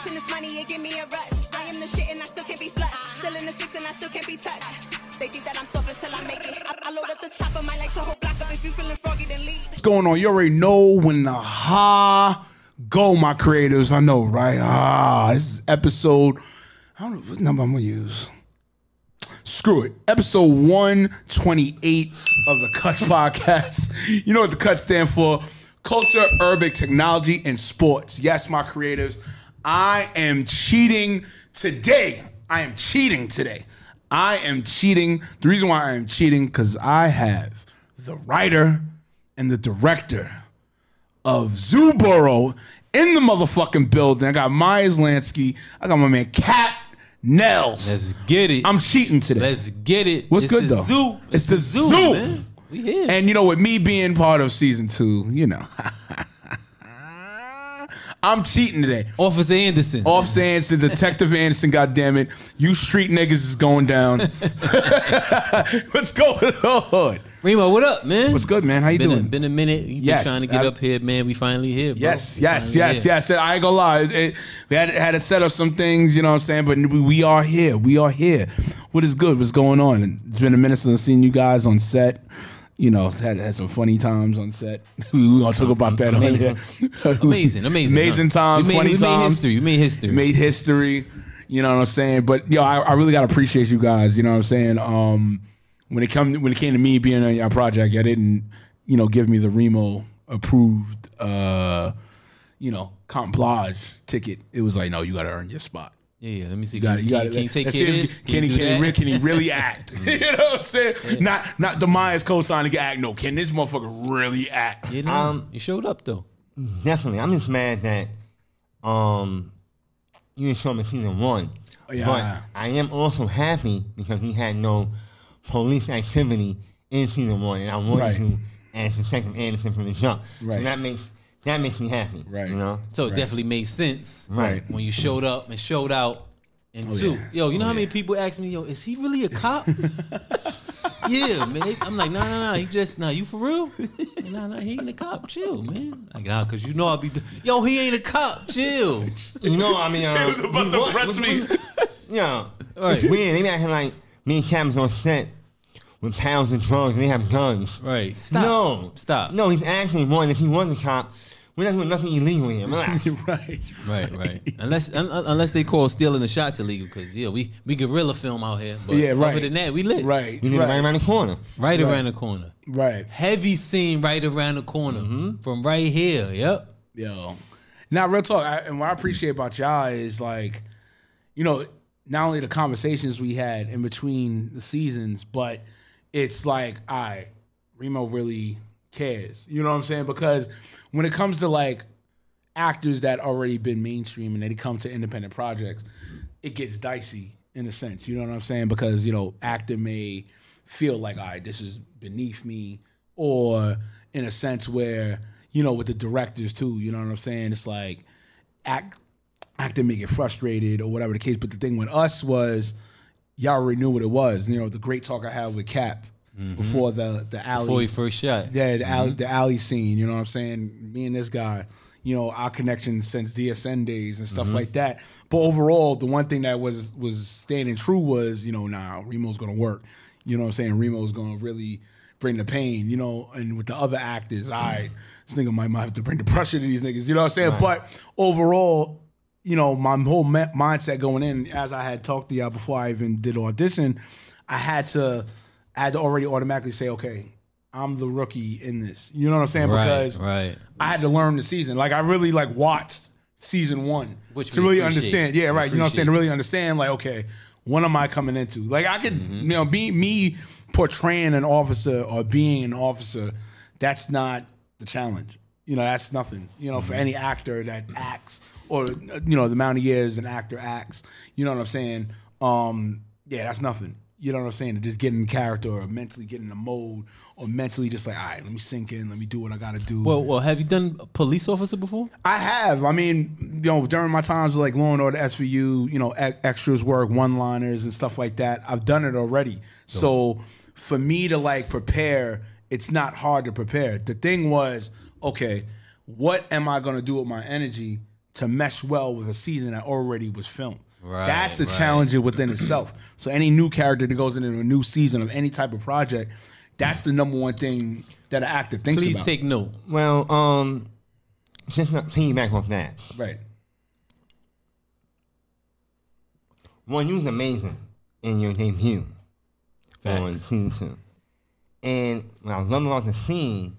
Chasing this money, it give me a rush. I am the shit and I still can't be flushed. Still in the six and I still can't be touched. They think that I'm soft until I make it. I, I load up the chopper, like your whole block up. If you feeling froggy. What's going on? You already know when the ha go, my creatives. I know, right? Ah, this is episode. I don't know what number I'm gonna use. Screw it. Episode 128 of the Cuts Podcast. You know what the Cuts stand for? Culture, urban technology, and sports. Yes, my creatives. I am cheating today. I am cheating today. I am cheating. The reason why I am cheating, because I have the writer and the director of Zoo Boro in the motherfucking building. I got Myers Lansky. I got my man Cap Nels. Let's get it. I'm cheating today. Let's get it. What's it's good the though? Zoo. It's, the, zoo. man. We here. And you know, with me being part of season two, you know, I'm cheating today. Officer Anderson. Officer Anderson, Detective Anderson, goddammit. You street niggas is going down. What's going on? Reemo, what up, man? What's good, man? How you been doing? A, been a minute. You've Yes, been trying to get I- up here, man. We finally here, bro. Yes, We yes, yes, here. yes. I ain't gonna lie. It- it- we had had to set up some things, you know what I'm saying? But we, we are here. We are here. What is good? What's going on? It's been a minute since I've seen you guys on set. You know, had had some funny times on set. we gonna talk about that on here. Amazing, amazing. amazing huh? times, made, funny times. made history. We made history. made history. You know what I'm saying? But yo, I, I really gotta appreciate you guys. You know what I'm saying? Um, when it come when it came to me being on your project, I didn't, you know, give me the Reemo approved, uh, you know, complage ticket. It was like, no, you gotta earn your spot. Yeah, yeah. Let me see. You got it. can, You got can, it. can you take care of this? Can, he, can, he, can he really act? you know what I'm saying? Not not the Myers co-signing act. No, can this motherfucker really act? You know, Um, you showed up though. Definitely. I'm just mad that um you didn't show me season one. Yeah. But I am also happy because we had no police activity in season one and I wanted Right. you as Detective Anderson from the jump. Right. So that makes that makes me happy. Right. You know? So it definitely made sense. Right. When you showed up and showed out. And two, Oh, yeah. yo, you know Oh, how many people ask me, yo, is he really a cop? yeah, man. They- I'm like, nah, nah, nah. He just, nah, you for real? Nah, nah, he ain't a cop. Chill, man. Like, nah, cause you know I'll be, yo, he ain't a cop. Chill. You know, I mean, uh, was about to want- press me. Yeah, Right. it's weird. They be acting like me and Cam was on set with pounds of drugs and they have guns. Right. Stop. No, Stop. No, he's asking one. If he was a cop, we're not doing nothing illegal here. Relax. right. Right, right. unless un, un- unless they call stealing the shots illegal, because yeah, we we guerrilla film out here. But Yeah, right. Other than that, we lit. Right. we live right Right. around the corner. Right, Right. around the corner. Right. Heavy scene right around the corner mm-hmm. from right here. Yep. Yo. Now, real talk, I, and what I appreciate about y'all is like, you know, not only the conversations we had in between the seasons, but it's like, all right, Reemo really cares. You know what I'm saying? Because when it comes to like actors that already been mainstream and they come to independent projects, it gets dicey in a sense. You know what I'm saying? Because, you know, actor may feel like, all right, this is beneath me, or in a sense where, you know, with the directors too, you know what I'm saying? It's like act actor may get frustrated or whatever the case. But the thing with us was y'all already knew what it was. You know, the great talk I had with Cap Mm-hmm. before the the alley Before he first shot. yeah, the alley, mm-hmm. the alley scene. You know what I'm saying? Me and this guy, you know, our connection since DSN days and stuff mm-hmm. like that. But overall, the one thing that was was standing true was, you know, nah, Reemo's gonna work. You know what I'm saying? Reemo's gonna really bring the pain. You know, and with the other actors, right, this nigga might, might have to bring the pressure to these niggas. You know what I'm saying? But overall, you know, my whole me- mindset going in, as I had talked to y'all before I even did audition, I had to, I had to already automatically say, okay, I'm the rookie in this. You know what I'm saying? Right, because right. I had to learn the season. Like I really like watched season one Which to really appreciate. understand. Yeah, right. You know what I'm saying? appreciate. To really understand, like, okay, what am I coming into? Like I could, Mm-hmm. you know, be me portraying an officer or being an officer. That's not the challenge. You know, that's nothing. You know, for Mm-hmm. any actor that acts or you know the amount of years an actor acts. You know what I'm saying? Um, yeah, that's nothing. You know what I'm saying? To just get in character or mentally get in the mode or mentally just like, all right, let me sink in, let me do what I got to do. Well, well, have you done a police officer before? I have. I mean, you know, during my times with like Law and Order, SVU, you know, e- extras work, one liners and stuff like that. I've done it already. So for me to like prepare, it's not hard to prepare. The thing was, okay, what am I to do with my energy to mesh well with a season that already was filmed. Right, That's a right. challenge within itself. So any new character that goes into a new season of any type of project, that's the number one thing that an actor thinks Please about. take note. Well, um, just not piggyback off that. right. One, you was amazing in your debut on season two. And what I love about the scene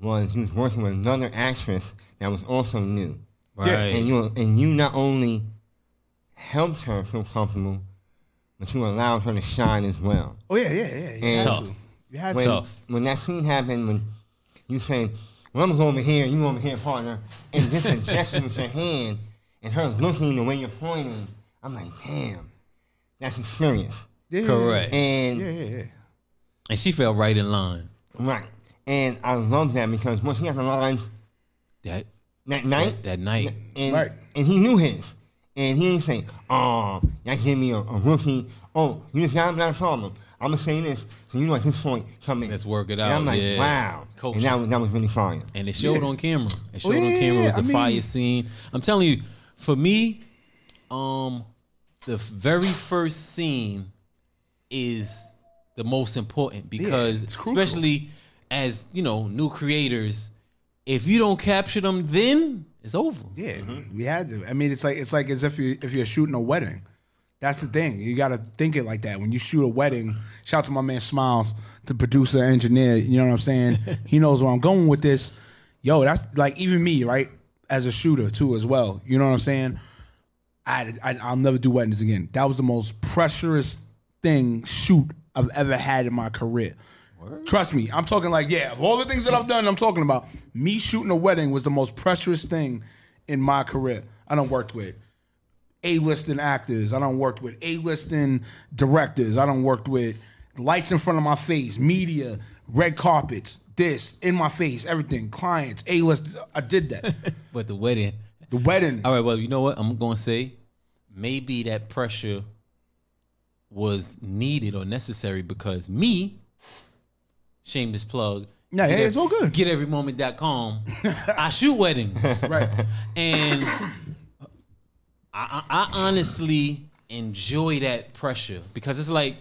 was you was working with another actress that was also new. Right. And you and you not only helped her feel comfortable, but you allowed her to shine as well. Oh yeah, yeah, yeah. You And- had Tough. to. You had When, to. Tough. when that scene happened, when you said, "Well, I'm gonna go over here, you go over here, partner," and just a gesture with your hand, and her looking the way you're pointing, I'm like, "Damn, that's experience." Yeah, Correct. And Yeah, yeah, yeah. And she fell right in line. right, and I love that because once he got the lines That that night, that night. and Right. and he knew his, and he ain't saying, say, "Oh, that give me a, a rookie." Oh, you just got him, not a problem. I'm gonna say this, so you know at this point, come in. Let's work it And out, I'm like, yeah. wow, Coaching. and that was, that was really fire. and it showed Yeah. on camera. It showed Oh, on camera. It was I a mean- fire scene. I'm telling you, for me, um, the very first scene is the most important because, especially as you know, new creators, if you don't capture them, then it's over. Yeah, mm-hmm. we had to. I mean, it's like it's like as if you if you're shooting a wedding. That's the thing. You got to think it like that. When you shoot a wedding, shout out to my man Smiles, the producer, engineer. You know what I'm saying? he knows where I'm going with this. Yo, that's like even me, right? As a shooter too, as well. You know what I'm saying? I, I I'll never do weddings again. That was the most pressurous thing shoot I've ever had in my career. Trust me, I'm talking like yeah. Of all the things that I've done, I'm talking about me shooting a wedding was the most pressurous thing in my career. I don't worked with A-listing actors. I don't worked with A-listing directors. I don't worked with lights in front of my face, media, red carpets, this in my face, everything, clients, A-list. I did that. But the wedding. The wedding. All right. Well, you know what? I'm going to say maybe that pressure was needed or necessary because me, shameless plug. Yeah, hey, ev- it's all good. GetEveryMoment.com. I shoot weddings. Right. And I, I, I honestly enjoy that pressure because it's like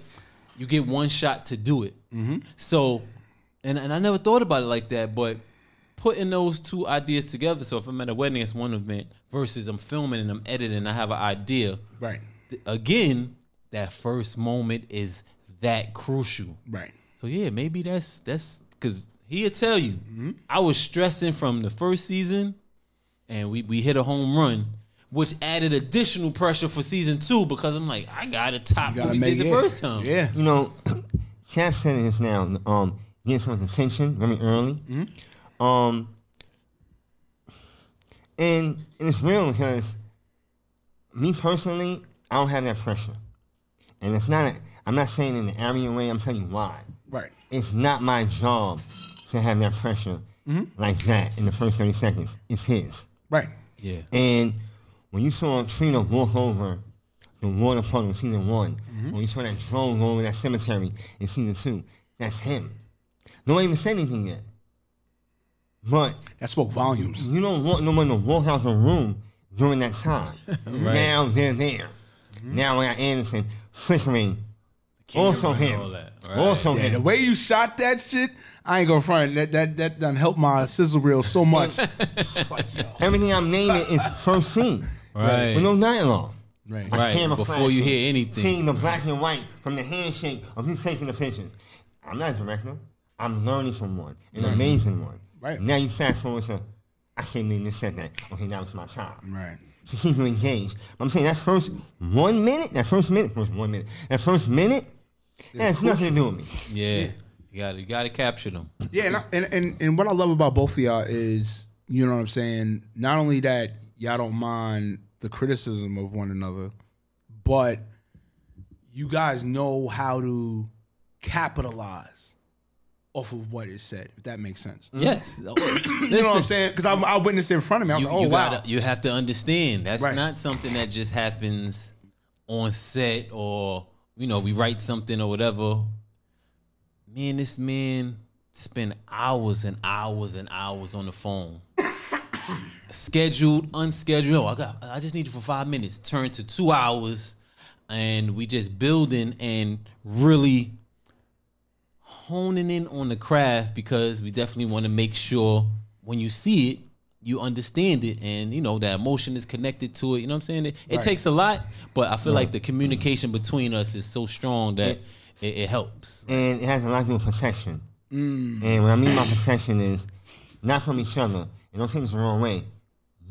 you get one shot to do it. Mm-hmm. So, and, and I never thought about it like that, but putting those two ideas together. So if I'm at a wedding, it's one event versus I'm filming and I'm editing. And I have an idea. Right. Again, that first moment is that crucial. Right. So yeah, maybe that's that's because he'll tell you. I was stressing from the first season, and we we hit a home run, which added additional pressure for season two because I'm like, I gotta top You what we did the it. first time. Yeah. You know, Cap said this now. Um, getting some attention very early. Um, and, and it's real because me personally, I don't have that pressure, and it's not. A, I'm not saying in the arrogant way. I'm telling you why. Right. It's not my job to have that pressure mm-hmm. like that in the first 30 seconds. It's his. Right. Yeah. And when you saw Trina walk over the water puddle in season one, mm-hmm. when you saw that drone go over that cemetery in season two, that's him. No one even said anything yet. But That spoke volumes. you don't want no one to walk out the room during that time. Now they're there. Mm-hmm. Now I got Anderson flickering. Also and him. all that, right. Also Yeah, the way you shot that shit, I ain't gonna front. That that that done helped my sizzle reel so much. Everything I'm naming is first scene. Right. With no dialogue. right. A Right, camera before you hear anything. Seeing the black and white from the handshake of you taking the pictures. I'm not a director. I'm learning from one, an amazing one. Right. Now you fast forward to, I can't believe this said that. Okay, now it's my time. Right. To keep you engaged. I'm saying that first one minute, that first minute, first one minute, that first minute, that has nothing to do me. Yeah. You gotta you gotta capture them. Yeah, and, I, and and and what I love about both of y'all is, you know what I'm saying. Not only that y'all don't mind the criticism of one another, but you guys know how to capitalize off of what is said. If that makes sense. Mm-hmm. Yes. You know what I'm saying? Because I, I witnessed it in front of me. I was you, like, oh you wow. gotta you have to understand that's Right. not something that just happens on set or you know we write something or whatever man this man spend hours and hours and hours on the phone scheduled, unscheduled. Oh, I got, I just need you for five minutes. Turn to two hours, and we just building and really honing in on the craft because we definitely want to make sure when you see it, you understand it, and you know that emotion is connected to it. You know what I'm saying? It, it Right. takes a lot, but I feel like the communication between us is so strong that it, it helps. and it has a lot to do with protection. Mm. And what I mean by protection is not from each other. And don't take this the wrong way.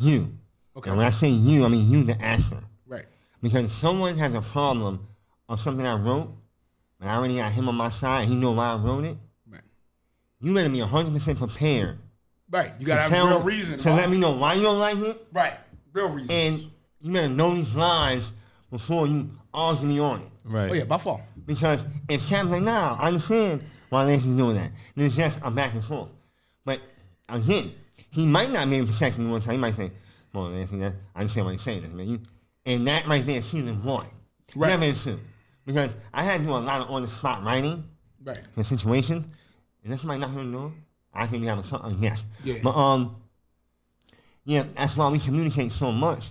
You. Okay. And when I say you, I mean you, the actor. Right. Because if someone has a problem of something I wrote, and I already got him on my side, and he know why I wrote it, Right. you better be 100% prepared Right. You gotta have tell- real reason. to why. let me know why you don't like it, Right. Real reason. and you better know these lines before you argue me on it. Right. oh yeah, by far. Because if Cap's like, nah, I understand why Lansky's doing that. Then it's just a back and forth. But again, he might not be able to protect me one time. He might say, come on, Lansky, that, I understand why you're saying this, man. You, and that right there is season one. Right. Never in two. Because I had to do a lot of on the spot writing Right. for situations. Is that somebody knocking on the door? I think we have a uh, yes. Yeah. But um, yeah, that's why we communicate so much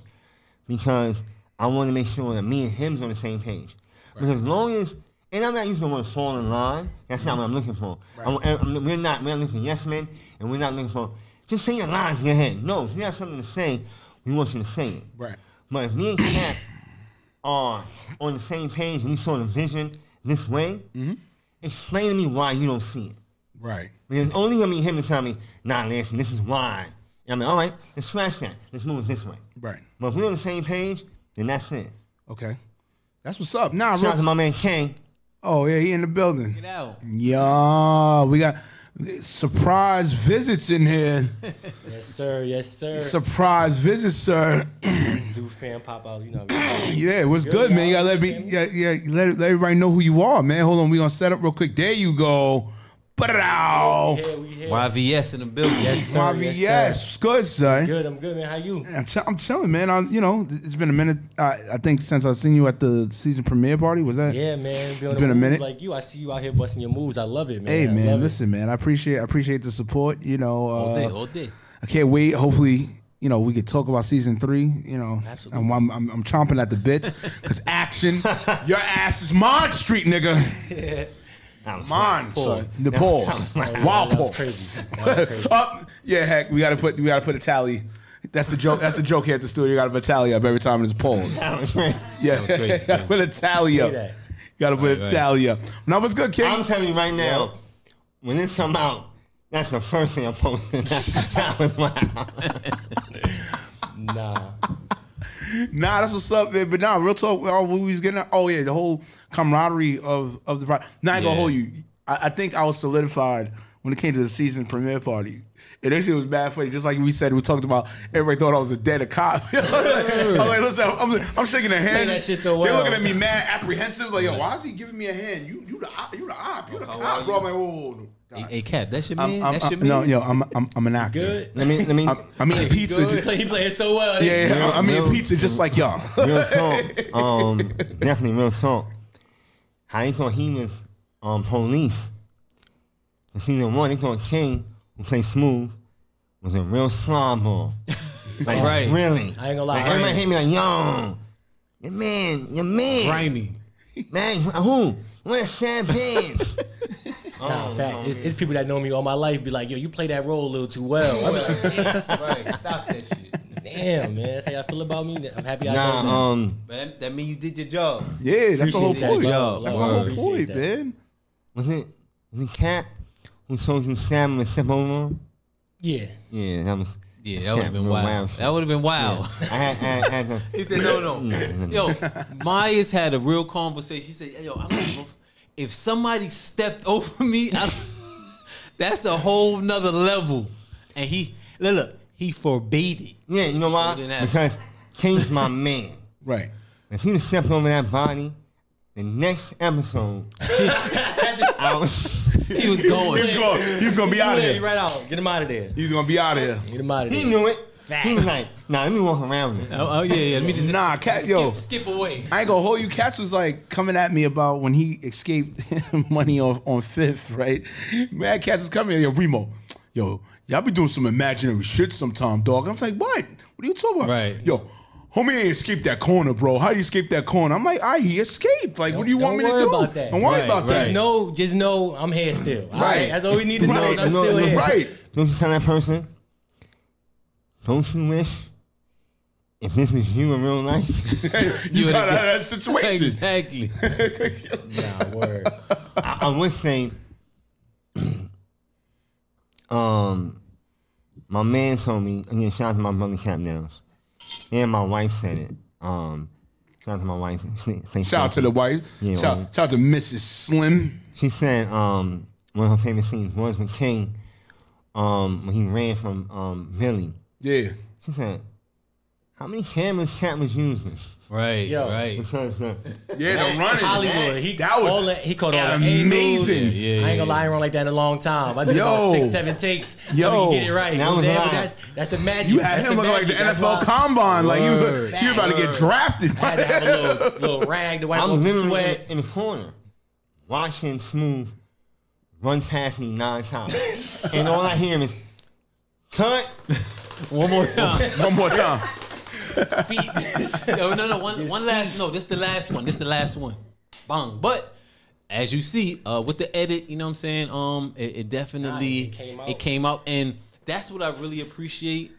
because I want to make sure that me and him's on the same page. Because as long as, and I'm not using the word fall in line. That's not what I'm looking for. I'm- I'm- we're not. We're not looking for yes men, and we're not looking for just say your lines in your head. No, if you have something to say, we want you to say it. Right. But if me and Cap are on the same page and we saw the vision this way, explain to me why you don't see it. Right. Because it's only gonna be him to tell me, nah, Lansky, this is why. And I'm like, all right, let's scratch that. Let's move this way. Right. But if we're on the same page, then that's it. Okay. That's what's up. Nah, Shout out to real, my man King. oh yeah, he in the building. Get out. Yeah, we got surprise visits in here. Yes, sir. Yes, sir. Surprise visits, sir. Zoo fan pop out. You know. Yeah, it was good, man. You gotta let me, yeah, yeah, let, let everybody know who you are, man. Hold on, we gonna set up real quick. There you go. Put it out. Here we here. YVS in the building. Yes, sir. YVS, Yes, sir. it's good, son. Good. I'm good, man. How you? I'm, ch- I'm chilling, man. I, you know, it's been a minute. I, I think since I seen you at the season premiere party. Was that? Yeah, man. Be on It's the been a minute. Like you, I see you out here busting your moves. I love it, man. Hey, I man. love it. Listen, man. I appreciate I appreciate the support. You know, All day, uh, all day. I can't wait. Hopefully, you know, we could talk about season three. You know, Absolutely. I'm, I'm, I'm, I'm chomping at the bit because action. your ass is Mod Street, nigga. That was Mon, Pause. son. The That pause. was like- Wild That crazy. That was crazy. Up, oh, yeah, heck, we gotta put we gotta put a tally. That's the joke. That's the joke here at the studio. You gotta put a tally up every time there's a pause. That was great. Yeah, was crazy, gotta put a tally up. Say that. Gotta put Right, a tally up. Now, what's good, King? I'm telling you right now, when this come out, that's the first thing I'm posting. that was wow. Nah. Nah, that's what's up, man. But nah, real talk. Oh, we was getting. Oh yeah, the whole camaraderie of of the. pro- Now I ain't gonna hold you. I, I think I was solidified when it came to the season premiere party. And that shit was bad funny. Just like we said, we talked about. Everybody thought I was a dead cop. I was like, I was like, listen, I'm, I'm shaking their hand. that shit so They're looking at me mad, apprehensive. Like, yo, why is he giving me a hand? You, you the, you the op, you the cop, bro. I'm like, whoa, whoa, whoa. Hey, hey, Cap, that's your I'm, man. I'm, that's your I'm- no, yo, I'm, I'm, I'm an actor. Good. Let me, let me, I'm, I'm eating pizza. He ju- play, he playing so well. yeah, yeah, I'm eating Real- pizza just like y'all. real talk. Um, definitely real talk. How they thought he was um police. In season one, they thought King, who played Smooth, was a real slob ball. Like, Right. really. I ain't gonna lie, Like, everybody ain't- hit me like, yo, your man, your man. Grimy. Man, who? Wear stab pants. Nah, Oh, facts. no, It's, it's people that know me all my life be like, yo, you play that role a little too well. I be like, right, stop that shit. damn, man. That's how y'all feel about me. I'm happy I Nah, know. um, But that, that mean you did your job. Yeah, that's the whole Appreciate that, point. dog. That's the whole point, that. man. was it was it Cat who told you to stab him and step over? Yeah. Yeah, that was. Yeah, that would have been real wild. That would have been wild. I had, I had, I had. He said, no, no. No, no, no. Yo, Myers had a real conversation. She said, yo, I don't give a f- if somebody stepped over me, I, that's a whole nother level. And he, look, look, he forbade it. Yeah, you know why? it didn't happen. Because King's my man. Right. If he'd have stepped over that body, the next episode, I was, He was going. He's going. He's gonna be out of Yeah, here. Right out. Get him out of there. He's gonna be out of here. Get him out of there. he knew it. He was like, nah, let me walk around it. Oh, oh, yeah, yeah. Let me just, Nah, cat, yo. skip, skip away. I ain't gonna hold you. Cats was like coming at me about when he escaped money on on Fifth, right? Mad Cats was coming. At yo, Reemo, yo, y'all be doing some imaginary shit sometime, dog. I'm like, what? What are you talking about? Right. Yo, homie ain't escaped that corner, bro. How you escape that corner? I'm like, I he escaped. Like, what do you want me don't to worry do? about that. Don't worry Right, about that. right. No, just know I'm here still. All Right. right. That's all we need to know. Right. is I'm No, still no, here. Right. Don't you tell that person? Don't you wish if this was you in real life? You You got in out of that situation. Exactly. Nah, word. I, I would say, um, my man told me again. Shout out to my brother Cap Nels, and my wife said it. Um, shout out to my wife. Shout out to the wife. Yeah, shout, well- shout out to Mrs. Slim. She said um, one of her favorite scenes was with King um, when he ran from um, Billy. Yeah. She said, "How many cameras Cap was using?" Right. Yo. Right. Because the Yeah, the running. Hollywood. He That was all that, he caught all amazing. angles. Yeah, yeah, I ain't gonna lie, I ain't run like that in a long time. I did Yo. about six, seven takes Yo. till he get it right. That You know what was I'm saying? live. But that's that's the magic. You had That's him looking like the. That's NFL why combine. Like you, Word. you about to get drafted. I had to have a little little rag to wipe I'm off the literally in sweat. the, in the corner watching Smooth run past me nine times, and all I hear is cut. One more time. One more time. Yo, no, no. One, one last. No, this is the last one. This is the last one. Bong. But as you see, uh, with the edit, you know what I'm saying. Um, it, it definitely Nah, it came out. it came out, and that's what I really appreciate.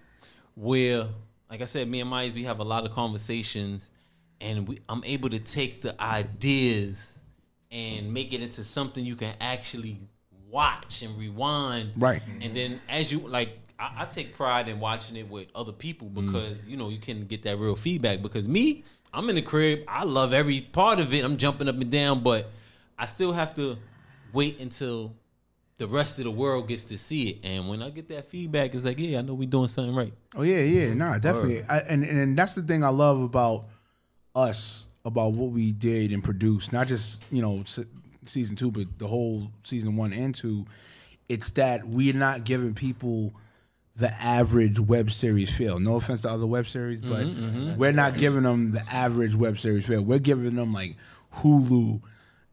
Where, like I said, me and Myers, we have a lot of conversations, and we I'm able to take the ideas and make it into something you can actually watch and rewind. Right. And then as you like I, I take pride in watching it with other people Mm. because you know you can get that real feedback. Because me, I'm in the crib, I love every part of it. I'm jumping up and down, but I still have to wait until the rest of the world gets to see it. And when I get that feedback, it's like, yeah, I know we doing something right. Oh yeah, yeah, nah, definitely. I, and and that's the thing I love about us, about what we did and produced. Not just you know se- season two, but the whole season one and two. It's that we're not giving people the average web series feel. No offense to other web series, but we're not giving them the average web series feel. We're giving them like Hulu.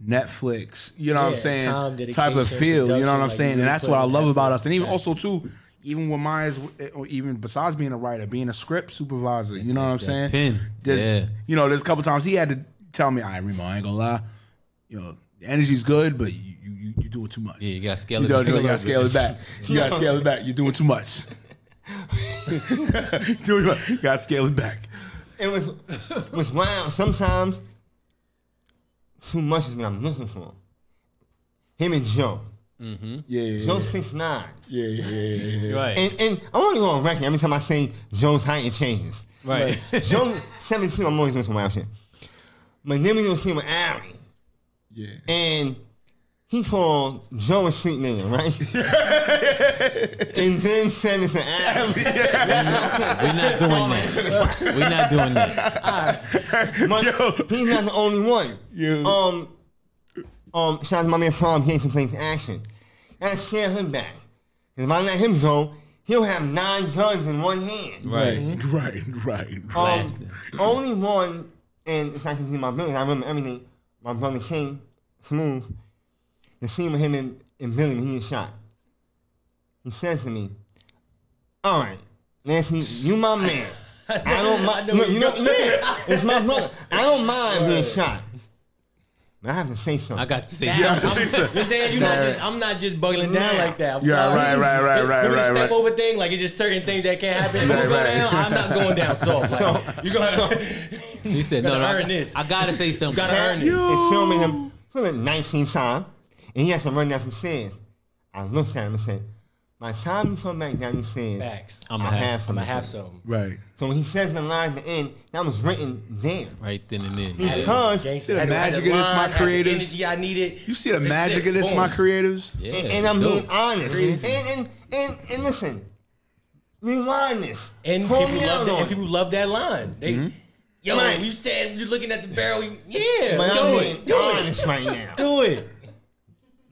Netflix, you know what I'm saying? Type of feel, you know what I'm like, saying? And that's what I love effort. about us. And even Facts. also too, even with mine, or even besides being a writer, being a script supervisor, you know what I'm saying? pen, There's- yeah. You know, there's a couple times he had to tell me, "I right, Reemo, I ain't gonna lie, you know, the energy's good, but you you you, you doing too much. Yeah, you got to scale You, it. don't, back you gotta scale it back. You gotta scale it back. You're doing too much. Doing too much. You gotta scale it back. It was was wild. Sometimes too much is what I'm looking for. Him and Joe. Mm-hmm. Yeah, yeah, Joe yeah, six nine. yeah, yeah, yeah, yeah. Right, And and I want to go on record every time I say Joe's height it changes. right. Joe seventeen. I'm always doing some wild shit. But then we gonna see him with Allie. Yeah. and he called Joe a street nigga, right? and then said it's an alley. We're not doing that. We're not doing that. But he's not the only one. Yo. Um, um, shout out to my man Paul Jason plays action. That scared him back. Because if I let him go, he'll have nine guns in one hand. Right. Right, right, right. Um, only one, and it's not because he's my brother. I remember everything. My brother King, Smooth, the scene with him and, and Billy when he was shot. He says to me, "All right, Lansky, you my man. I don't mind. know no, you know, yeah, it's my brother. I don't mind being shot, I have to say something. I got to say Damn, something. I'm, you know what I'm saying? You're not just, I'm not just buggling down Yeah. like that. I'm Yeah, sorry. right, right, right, right, Remember the right, step right. over thing? Like, it's just certain things that can't happen. If I'm Right, gonna go right. down, I'm not going down soft. Like, you gonna, He said, "No, no, earn I, this. I gotta say something." gotta Pat earn this. is filming him for the 19th time, and he has to run down some stairs. I looked at him and said, "By the time you come back down these stairs, Facts. I'ma have- have I'm gonna have something. Right. So when he says the line at the end, that was written there. Right then and there. Because, you See the Had the- had magic of this, my line, the creatives? Energy I needed. You see the It's magic of this, Boom. my creatives? Yeah, and, and I'm dope. being honest. And, and, and, and listen, rewind this. And Call people me love out that. on And it. people love that line. They, mm-hmm. yo, Right. you said you're looking at the barrel. You, yeah, But do I'm it. being Do it. honest right now. Do it.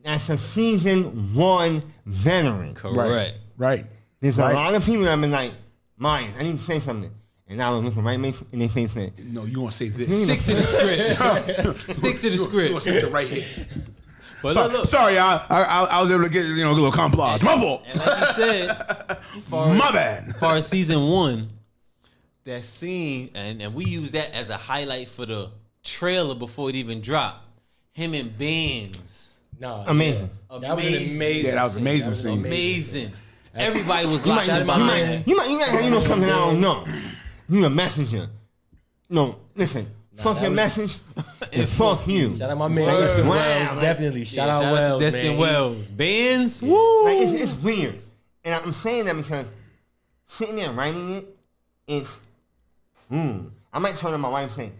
That's a season one veteran. Correct. Right. There's Right. a lot of people that have been like, Myers, I need to say something. And I was looking right in their- in their face and said, No, you want to say this. Stick to the script. Stick to the You want script. to say the right here. But sorry, look, look. sorry, I, I I I was able to get you know a little compliment. My fault. And like you said, far My bad. as far as season one, that scene, and, and we use that as a highlight for the trailer before it even dropped. Him and Bands. No, Amazing. yeah. That was an Amazing. amazing. Yeah, that was scene. amazing scene. Amazing. Everybody was You might, locked you, in might, behind. you, might, you might, you know something I don't know. You a messenger. No, listen. fuck that your was- message and fuck you. Shout out my man, Like, Destin Wells. like- Definitely. Shout Yeah, out Wells, Destin man. He- Wells. Bands. Woo. Like it's, it's weird, and I'm saying that because sitting there writing it, it's, mm. I might turn to my wife and say,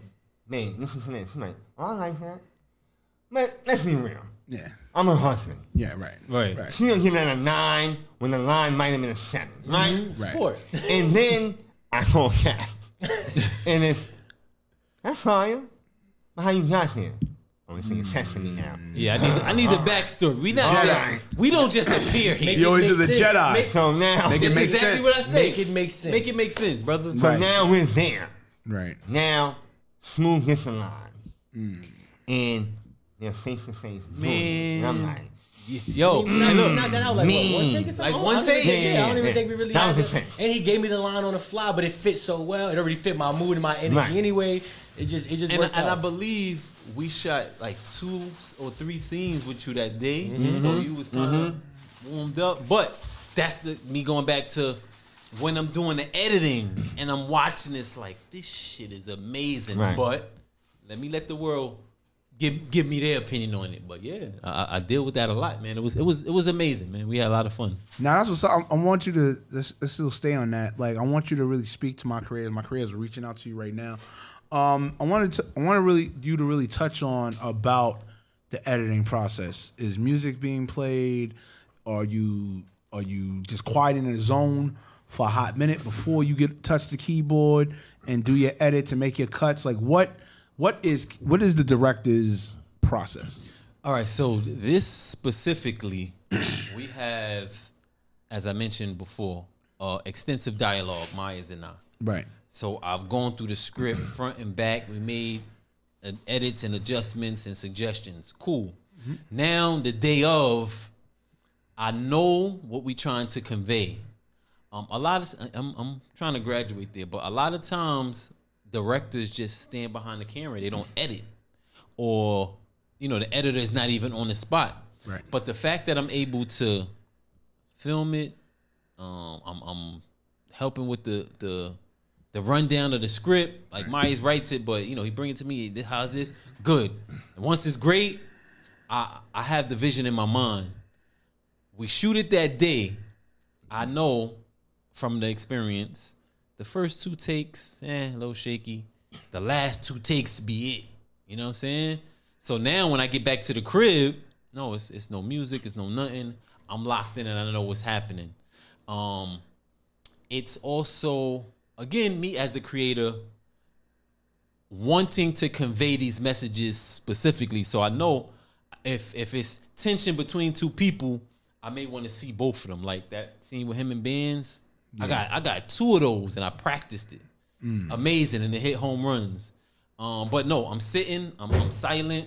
"Man, listen to this." She's like, "Oh, I like that." But let's be real. Yeah, I'm her husband. yeah, right, Right. right. She'll give that a nine when the line might have been a seven, mm-hmm. right? Right. Support. And then I call Cap, and it's that's fire. But how you got here? Oh, this nigga testing me now. Mm. Yeah, I need, I need the uh, backstory. We not All just right. we don't just appear here. You always make do the sense. Jedi. Make- So now, Make it That's make exactly sense. what I say. Make it make sense. Make it make sense, brother. so Right. now we're there. right. Now, Smooth gets the line. Mm. And they're face to face. And I'm like, Yo, We and look, knocked that out like Me. what, one take or something? Like one I don't take? think- Yeah, I don't even Yeah, think we really that was intense. And he gave me the line on the fly, but it fit so well. It already fit my mood and my energy Right. anyway. It just it just and, worked and I believe we shot like two or three scenes with you that day, Mm-hmm. so you was kind of warmed up. But that's the me going back to when I'm doing the editing and I'm watching this like this shit is amazing. Right. But let me let the world give give me their opinion on it. But yeah, I, I deal with that a lot, man. It was it was it was amazing, man. We had a lot of fun. Now that's what's up. I, want you to still stay on that. Like I want you to really speak to my creators. My creators are reaching out to you right now. Um, I wanted to I want to really you to really touch on about the editing process. Is music being played? Are you are you just quiet in a zone for a hot minute before you get touch the keyboard and do your edits and make your cuts? Like what what is what is the director's process? All right, so this specifically, we have, as I mentioned before, uh, extensive dialogue, Myers and I. Right. So I've gone through the script front and back. We made uh, edits and adjustments and suggestions. Cool. Now the day of, I know what we're trying to convey. Um, a lot of I'm, I'm trying to graduate there, but a lot of times directors just stand behind the camera. They don't edit, or you know the editor is not even on the spot. Right. But the fact that I'm able to film it, um, I'm, I'm helping with the the the rundown of the script. Like Myers writes it, but you know he brings it to me. How's this? Good. And once it's great, I I have the vision in my mind. We shoot it that day. I know from the experience, the first two takes, eh, a little shaky. The last two takes be it. You know what I'm saying? So now when I get back to the crib, no, it's it's no music, it's no nothing. I'm locked in and I know what's happening. Um, it's also again me as a creator wanting to convey these messages specifically. So I know if if it's tension between two people, I may want to see both of them. Like that scene with him and Benz. I got I got two of those and I practiced it. Amazing and it hit home runs. Um, but no, I'm sitting, I'm, I'm silent.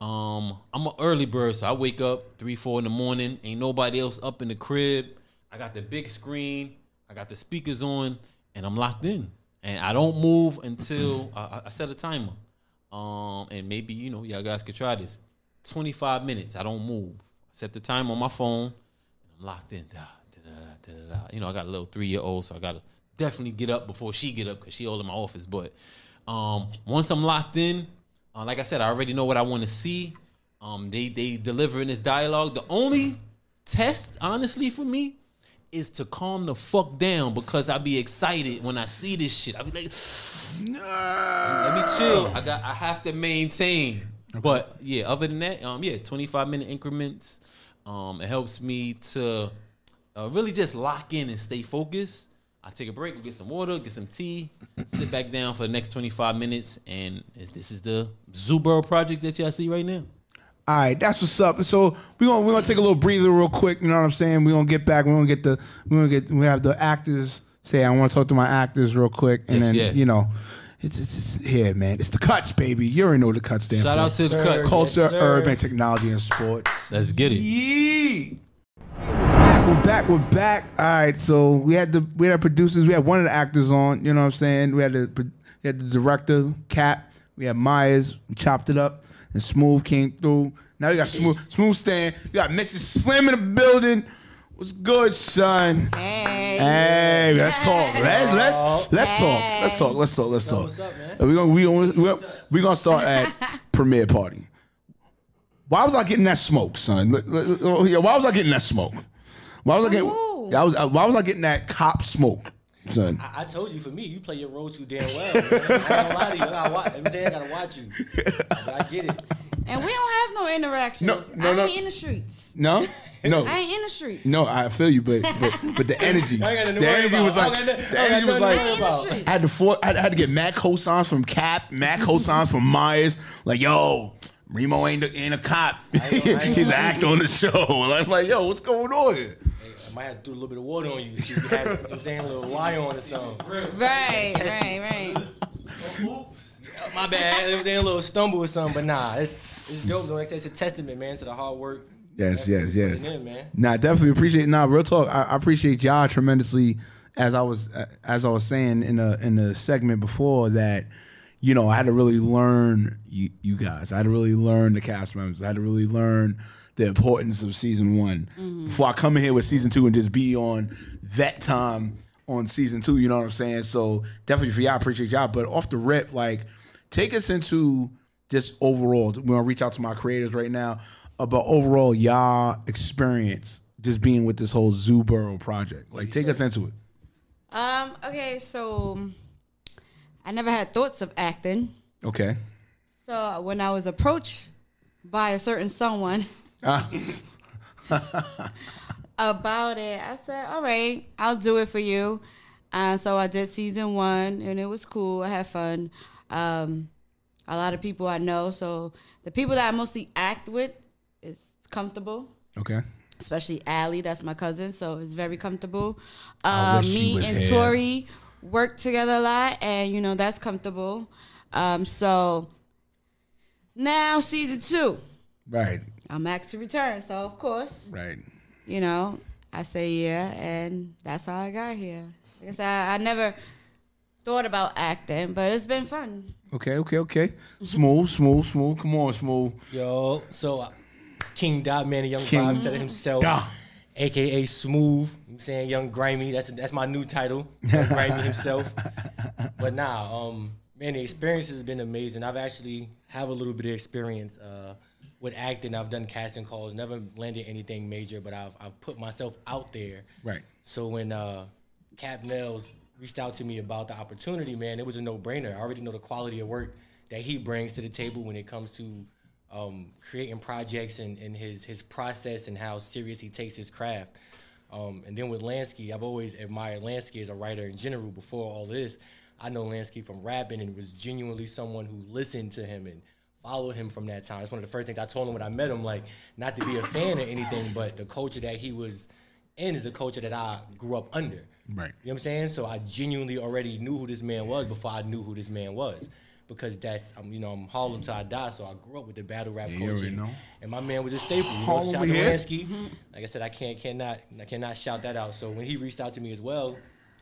Um, I'm an early bird, so I wake up three, four in the morning. Ain't nobody else up in the crib. I got the big screen, I got the speakers on, and I'm locked in. And I don't move until I, I- I set a timer. Um, and maybe you know, y'all guys could try this. 25 minutes, I don't move. Set the time on my phone, and I'm locked in. Da, da, da, da. You know, I got a little three year old, so I gotta definitely get up before she get up because she all in my office. But um, once I'm locked in, uh, like I said, I already know what I want to see. Um, they they deliver in this dialogue. The only test, honestly, for me, is to calm the fuck down because I be excited when I see this shit. I be like, let me chill. I got I have to maintain. But yeah, other than that, um, yeah, 25 minute increments. Um, it helps me to uh, really just lock in and stay focused. I take a break, go get some water, get some tea, sit back down for the next 25 minutes, and this is the Zoo Boro project that y'all see right now. All right, that's what's up. So we're gonna we're gonna take a little breather real quick. You know what I'm saying? We're gonna get back. We're gonna get the we're gonna get we have the actors say I want to talk to my actors real quick, and Yes, then yes. you know, It's, it's, it's here, man. It's the cuts, baby. You already know the cuts stand Shout for. out to the sir. cut. culture, Yes, urban technology, and sports. Let's get it. Yee. We're back. We're back. All right. So we had the we had our producers. We had one of the actors on. You know what I'm saying? We had the we had the director, Cap. We had Myers. We chopped it up, and Smooth came through. Now we got Smooth. Smooth stand. We got Mrs. Slim in the building. What's good, son? Hey. Hey, let's talk. Let's let's let's talk. Let's talk. Let's talk. Let's talk. what's up, man? We're gonna we gonna we gonna, we gonna start at premiere party. Why was I getting that smoke, son? Oh, Why was I getting that smoke? Why was I getting? Oh. I was, uh, why was I getting that cop smoke, son? I, I told you, for me, you play your role too damn well. Man. I ain't gonna lie to you. I gotta watch. Every day I gotta watch you. But I get it. And we don't have no interactions. No, no, I no. ain't in the streets. No, no, I ain't in the streets. no. I feel you, but but, but the energy, I ain't got nothing to the energy about. was I like ain't the energy was like. to worry about. Street. I had to for, I had, I had to get Matt cosigns from Cap, Matt cosigns from Myers. Like, yo, Reemo ain't a, ain't a cop. ain't I ain't He's an actor on the show. And I'm like, yo, what's going on here? I might have to do a little bit of water on you. So you can have, you know what I'm saying, a little lie on or something. Right, right, right. My bad. It was a little stumble or something, but nah, it's it's dope. though. Like I said, it's a testament, man, to the hard work. Yes, that yes, yes. in, man. Nah, definitely appreciate. Nah, real talk. I, I appreciate y'all tremendously. As I was as I was saying in the in the segment before that, you know, I had to really learn you, you guys. I had to really learn the cast members. I had to really learn the importance of season one before I come in here with season two and just be on that time on season two. You know what I'm saying? So definitely for y'all, I appreciate y'all. But off the rip, like, take us into just overall. We're gonna reach out to my creators right now about overall y'all experience just being with this whole Zoo Boro project. Like, take us into it. Um, okay, so I never had thoughts of acting. Okay. So when I was approached by a certain someone Ah, about it, I said, "All right, I'll do it for you." Uh, so I did season one, and it was cool. I had fun. Um, a lot of people I know, so the people that I mostly act with is comfortable. okay. especially Allie, that's my cousin, so it's very comfortable. Uh, me and here. Tori work together a lot, and you know that's comfortable. Um, so now season two, Right. I'm asked to return, so of course, Right. you know, I say yeah, and that's how I got here. Like I said, I, I never thought about acting, but it's been fun. Okay. Okay. Okay. Smooth. Smooth. Smooth. Come on, smooth. Yo, so uh, King Dot Man, the young King Bob said it himself, Da. Aka Smooth. I'm saying Young Grimy. That's that's my new title, Young Grimy himself. But nah, um, man, the experience has been amazing. I've actually have a little bit of experience uh, with acting. I've done casting calls, never landed anything major, but I've I've put myself out there. Right. So when uh, Cap Nels reached out to me about the opportunity, man, it was a no-brainer. I already know the quality of work that he brings to the table when it comes to um, creating projects and, and his his process and how serious he takes his craft. Um, and then with Lansky, I've always admired Lansky as a writer in general. Before all this, I know Lansky from rapping and was genuinely someone who listened to him and followed him from that time. It's one of the first things I told him when I met him, like not to be a fan or anything, but the culture that he was in is a culture that I grew up under. Right. You know what I'm saying? So I genuinely already knew who this man was before I knew who this man was. Because that's, um, you know, I'm Harlem till I die, so I grew up with the battle rap Yeah, culture. know. And my man was a staple. You know, shout to. Lansky. Like I said, I can't cannot I cannot shout that out. So when he reached out to me as well,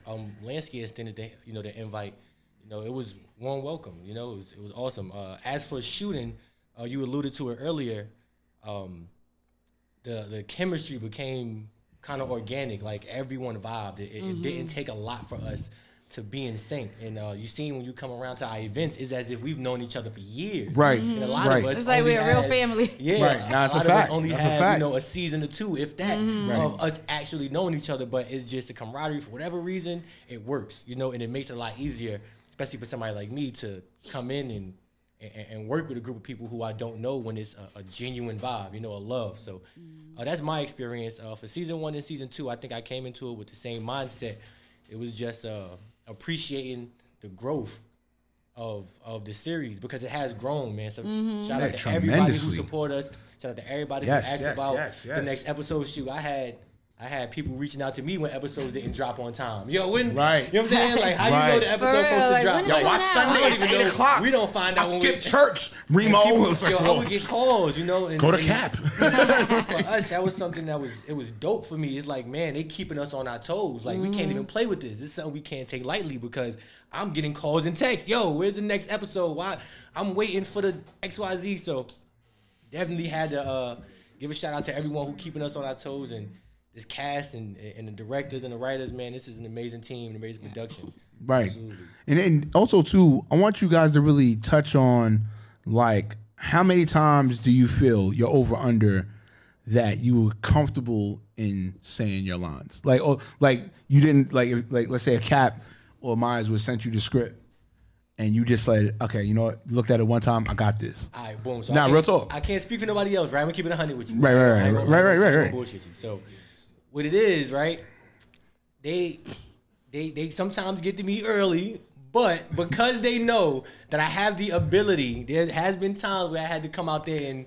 um, Lansky extended the you know the invite. You know, it was warm welcome. You know, it was it was awesome. Uh, as for shooting, uh, you alluded to it earlier. Um, the the chemistry became kind of organic. Like everyone vibed. It, it, it didn't take a lot for us to be in sync. And uh, you seen when you come around to our events, it's as if we've known each other for years. Right. And a lot Right. of us It's like we're a real had- family. Yeah, Right. Nah, it's a a lot fact. of us only That's a fact. you know a season or two, if that, of us actually knowing each other. But it's just the camaraderie for whatever reason it works, you know, and it makes it a lot easier, especially for somebody like me to come in and and, and work with a group of people who I don't know when it's a, a genuine vibe, you know, a love. So uh, that's my experience uh, for season one and season two. I think I came into it with the same mindset. It was just uh, appreciating the growth of of the series because it has grown, man. So mm-hmm. shout out to everybody who support us. Shout out to everybody Yes, who asked yes, about yes, the next episode. Shoot, I had I had people reaching out to me when episodes didn't drop on time. Yo, when Right. You know what I'm saying? Like how you know the episode For real, supposed to drop? when is Yo, watch now? Sunday. I don't don't even even know. o'clock. We don't find I out when skipped we, church. Reemo people- was like, yo, I would get calls, you know. And, go to and cap. for us, that was something that was it was dope for me. It's like, man, they keeping us on our toes. Like we can't even play with this. This is something we can't take lightly because I'm getting calls and texts. Yo, where's the next episode? Why? I'm waiting for the X Y Z. So definitely had to uh, give a shout out to everyone who keeping us on our toes and this cast and and the directors and the writers. Man, this is an amazing team, an amazing production. Right. Absolutely. And then also too, I want you guys to really touch on like how many times do you feel you're over under that you were comfortable in saying your lines? Like oh like you didn't like like let's say a cap or Myers would sent you the script and you just said, okay, you know what, looked at it one time, I got this. All right, boom. So Nah, real talk. I can't speak for nobody else, right? I'm gonna keep it 100 with you. Right, right, ain't right, gonna- right, I ain't right, gonna- right, I ain't right. gonna Bullshit you. So, what it is, right? They, they, they sometimes get to me early, but because they know that I have the ability, there has been times where I had to come out there and, you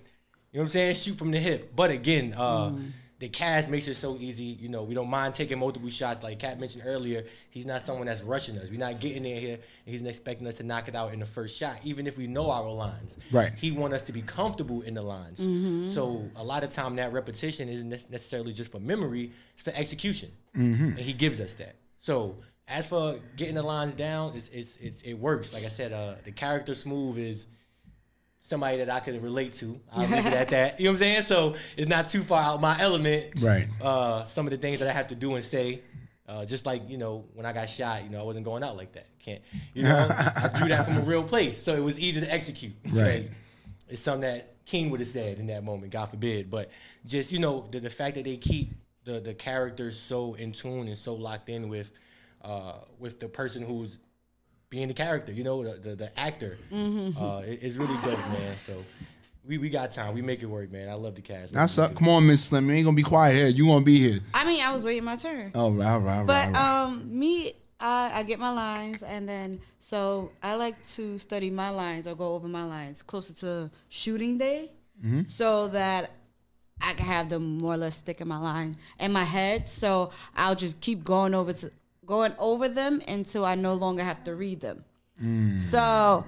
know what I'm saying, shoot from the hip. But again, uh, the cast makes it so easy. You know, we don't mind taking multiple shots. Like Kat mentioned earlier, he's not someone that's rushing us. We're not getting in here and he's expecting us to knock it out in the first shot, even if we know our lines. Right. He want us to be comfortable in the lines. Mm-hmm. So a lot of time that repetition isn't necessarily just for memory; it's for execution, and he gives us that. So as for getting the lines down, it's, it's, it's it works. Like I said, uh, the character smooth is somebody that I could relate to. I'll leave it at that. You know what I'm saying? So it's not too far out my element. Right. Uh, some of the things that I have to do and say. Uh, just like you know, when I got shot, you know, I wasn't going out like that. Can't, you know, I drew that from a real place, so it was easy to execute. Right. because It's something that King would have said in that moment, God forbid. But just you know, the, the fact that they keep the the characters so in tune and so locked in with uh, with the person who's being the character, you know, the the, the actor, uh, it- it's really dope, man. So we, we got time. We make it work, man. I love the cast. That's up. Come on, Miss Slim. You ain't gonna be quiet here. You gonna be here. I mean, I was waiting my turn. Oh, right, right, right. But right. um, me, I, I get my lines, and then so I like to study my lines or go over my lines closer to shooting day, so that I can have them more or less stick in my lines in my head. So I'll just keep going over to going over them until I no longer have to read them. So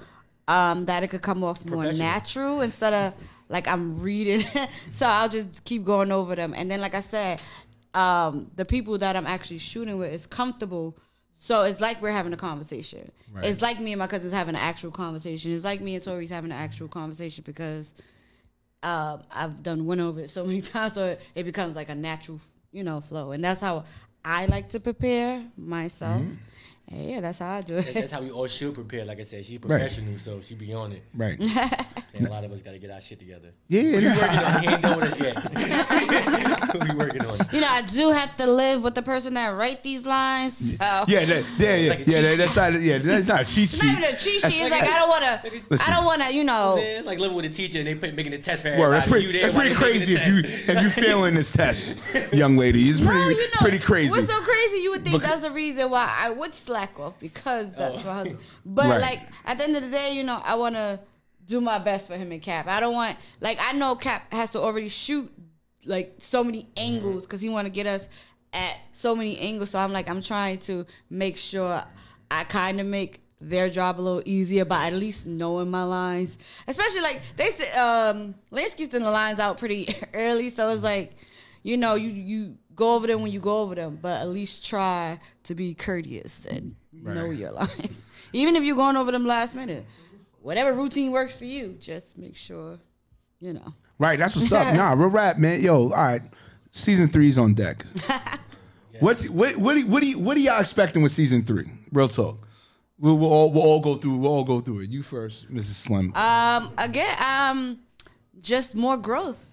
um, that it could come off more natural instead of like I'm reading. so I'll just keep going over them, and then like I said, um, the people that I'm actually shooting with is comfortable. So it's like we're having a conversation. Right. It's like me and my cousins having an actual conversation. It's like me and Tori's having an actual conversation because um, I've done went over it so many times, so it, it becomes like a natural, you know, flow. And that's how I like to prepare myself. Mm-hmm. And yeah, that's how I do it. That's how we all should prepare. Like I said, she's professional, so she be on it. right. And a lot of us got to get our shit together. Yeah, We working on. He ain't done with us yet. we working on. You know, I do have to live with the person that write these lines. So. Yeah, that, yeah, yeah, like a yeah. That, that's not. Yeah, that's not a cheat It's not even a cheat sheet. It's like I don't want to. I don't want to. You know. It's like living with a teacher and they put, making a test for Word, everybody. that's pretty, You that's pretty crazy if you if you failing this test, young lady. It's pretty No, you know, pretty crazy. What's so crazy? You would think Because- that's the reason why I would slack off because that's oh. my husband. But Right. like at the end of the day, you know, I want to do my best for him and Cap. I don't want like I know Cap has to already shoot like so many mm-hmm. angles because he want to get us at so many angles. So I'm like I'm trying to make sure I kind of make their job a little easier by at least knowing my lines. Especially like they said, um, Lansky's sending the lines out pretty early, so it's mm-hmm. like you know, you you go over them when you go over them, but at least try to be courteous and mm-hmm. know your lines. Even if you're going over them last minute, whatever routine works for you, just make sure, you know. Right, that's what's up. Nah, real rap, man. Yo, all right. Season three's on deck. What's what what do, what do you, what are y'all expecting with season three? Real talk. We'll, we'll all we'll all go through. We'll all go through it. You first, Mrs. Slim. Um, again, um, just more growth.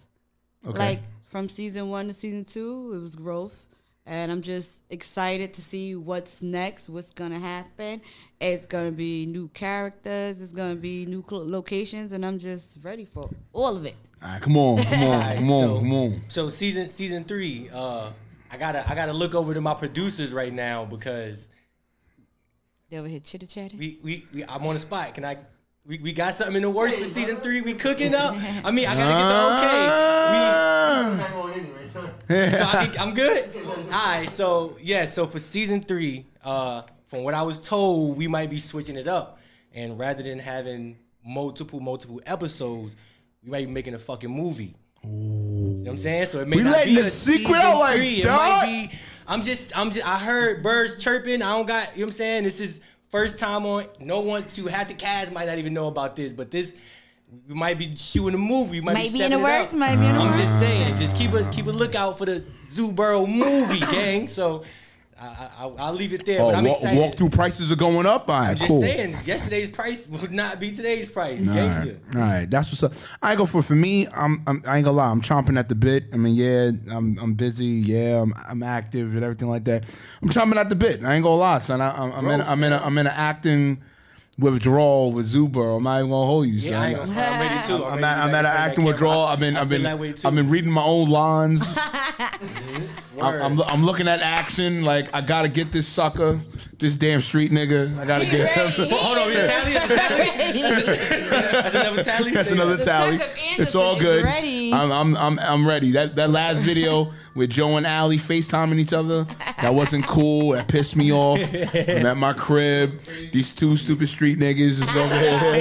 Okay. Like from season one to season two, it was growth. And I'm just excited to see what's next, what's gonna happen. It's gonna be new characters, it's gonna be new cl- locations, and I'm just ready for all of it. All right, come on, come on, Alright, come on, so, come on. So season season three, uh, I gotta I gotta look over to my producers right now because They over here chitter chatting. we, we, we I'm on the spot. Can I? We, we got something in the works for season three. We cooking up. I mean, I gotta get the okay. Ah. Not anyway, so I can, I'm good. All right. So yeah. So for season three, uh, from what I was told, we might be switching it up, and rather than having multiple multiple episodes, we might be making a fucking movie. You know what I'm saying? So it may We not letting be the a secret season out like three. It might be. I'm just. I'm just. I heard birds chirping. I don't got. You know what I'm saying? This is first time on. No one who had the cast might not even know about this, but this. We might be shooting a movie. We might Maybe be in the stepping it works, up. maybe in the I'm works. just saying. Just keep a keep a lookout for the Zoo Boro movie, gang. So I, I, I'll leave it there. Oh, but I'm walk, excited. walkthrough prices are going up. All right, I'm just cool. saying. Yesterday's price would not be today's price. All right, all right, that's what's up. I go for for me. I'm, I'm I ain't gonna lie. I'm chomping at the bit. I mean, yeah, I'm I'm busy. Yeah, I'm I'm active and everything like that. I'm chomping at the bit. I ain't gonna lie, son. I, I'm, I'm in I'm in a, I'm in an acting withdrawal with Zuber. I'm not even gonna hold you, son. Yeah, I ain't gonna, I'm ready too. I'm, ready at, I'm at an acting withdrawal. I've been I've been that way too. I've been reading my own lines. I'm, I'm, I'm looking at action like I gotta get this sucker, this damn street nigga. I gotta get him. Hold on, Italian. That's another tally. That's another that. tally. Detective It's all Anderson good. ready. I'm, I'm I'm I'm ready. That that last video with Joe and Allie FaceTiming each other, that wasn't cool. That pissed me off. I'm at my crib. These two stupid street niggas is over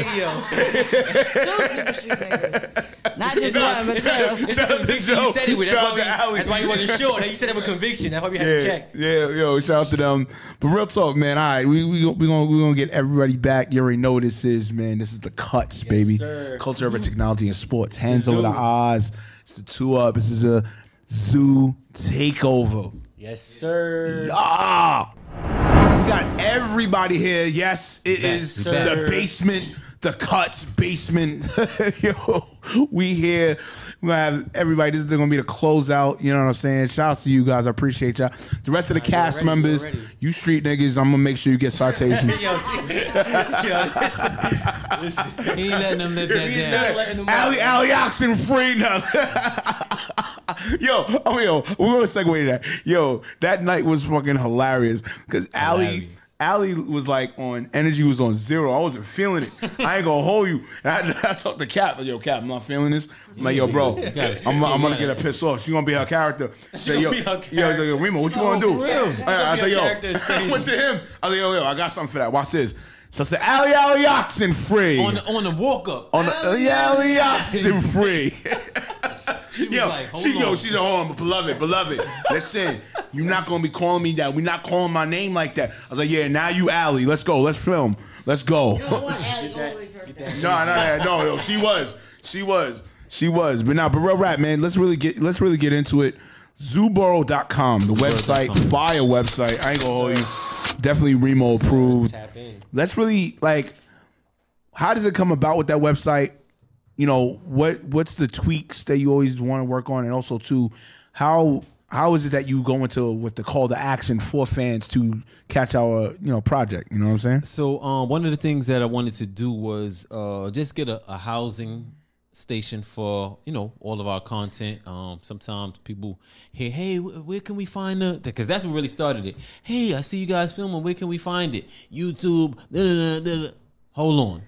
here. Not just one, but two. It's a conviction you said it with. That's Shout why, out we, that's why you wasn't sure. You said it with conviction. That's why we had to check. yeah, yo, shout out to them. But real talk, man. All right, we we we gonna we gonna get everybody back. You already know what this is, man. This is the cuts, baby. sir. Culture, urban technology, and sports. Hands the over the zoo. eyes. It's the two up. This is a zoo takeover. Yes, sir. Ah, we got everybody here. Yes, it is we back. the basement, the cuts basement. Yo, we here. We gonna have everybody. This is gonna be the closeout. You know what I'm saying? Shout out to you guys. I appreciate y'all. The rest of the cast ready, members, you street niggas. I'm gonna make sure you get citations. Yo, yo, listen, listen. He ain't letting them live that He's down. not letting them ali-oxen free now. yo, oh yo, we're gonna segue to that. Yo, that night was fucking hilarious because Ali. Ali was like on energy was on zero. I wasn't feeling it. I ain't gonna hold you. And I, I talked to Cap. Like, yo, Cap, I'm not feeling this. I'm like, yo, bro, I'm, I'm gonna get her pissed off. She gonna be her character. Say, yo, gonna be her yo, character. yo, yo, Reemo, what you gonna do? I, I said, yo, I went to him. I like, yo, yo, I got something for that. Watch this. So I said, Ali, Ali Oxen free On the, on the walk up. on yeah, Ali Oxen free. She was Yo, like, hold she, yo, she's a home, beloved, beloved. Listen, you're not gonna be calling me that. We're not calling my name like that. I was like, yeah, now you Allie. Let's go. Let's film. Let's go. No, no, no, no, no. She was. She was. She was. But now, but real rap, man. Let's really get. Let's really get into it. Zooboro.com, the website, fire website. I ain't gonna hold you. Definitely Reemo approved. Tap in. Let's really like. How does it come about with that website? You know what? What's the tweaks that you always want to work on, and also too, how how is it that you go into with the call to action for fans to catch our you know project? You know what I'm saying? So um, one of the things that I wanted to do was uh, just get a, a housing station for you know all of our content. Um, sometimes people hear, "Hey, where can we find the?" Because that's what really started it. Hey, I see you guys filming. Where can we find it? YouTube. da, da, da, da, da." Hold on,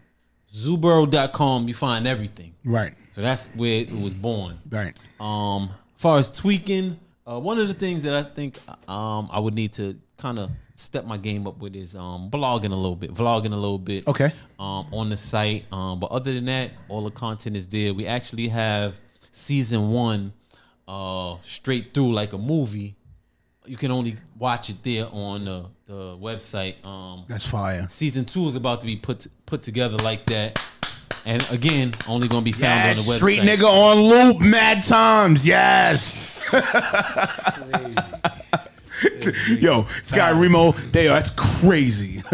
Zooboro.com. You find everything. Right. So that's where it was born. Right. Um, far as tweaking, uh, one of the things that I think um I would need to kind of step my game up with is um blogging a little bit, vlogging a little bit. Okay. Um, on the site. Um, but other than that, all the content is there. We actually have season one, uh, straight through like a movie. You can only watch it there on the, the website. Um, That's fire. season two is about to be put put together like that. And again, only gonna be found Yes, on the website. street nigga on loop, mad times. Yes. Yo, this guy Reemo, they that's crazy.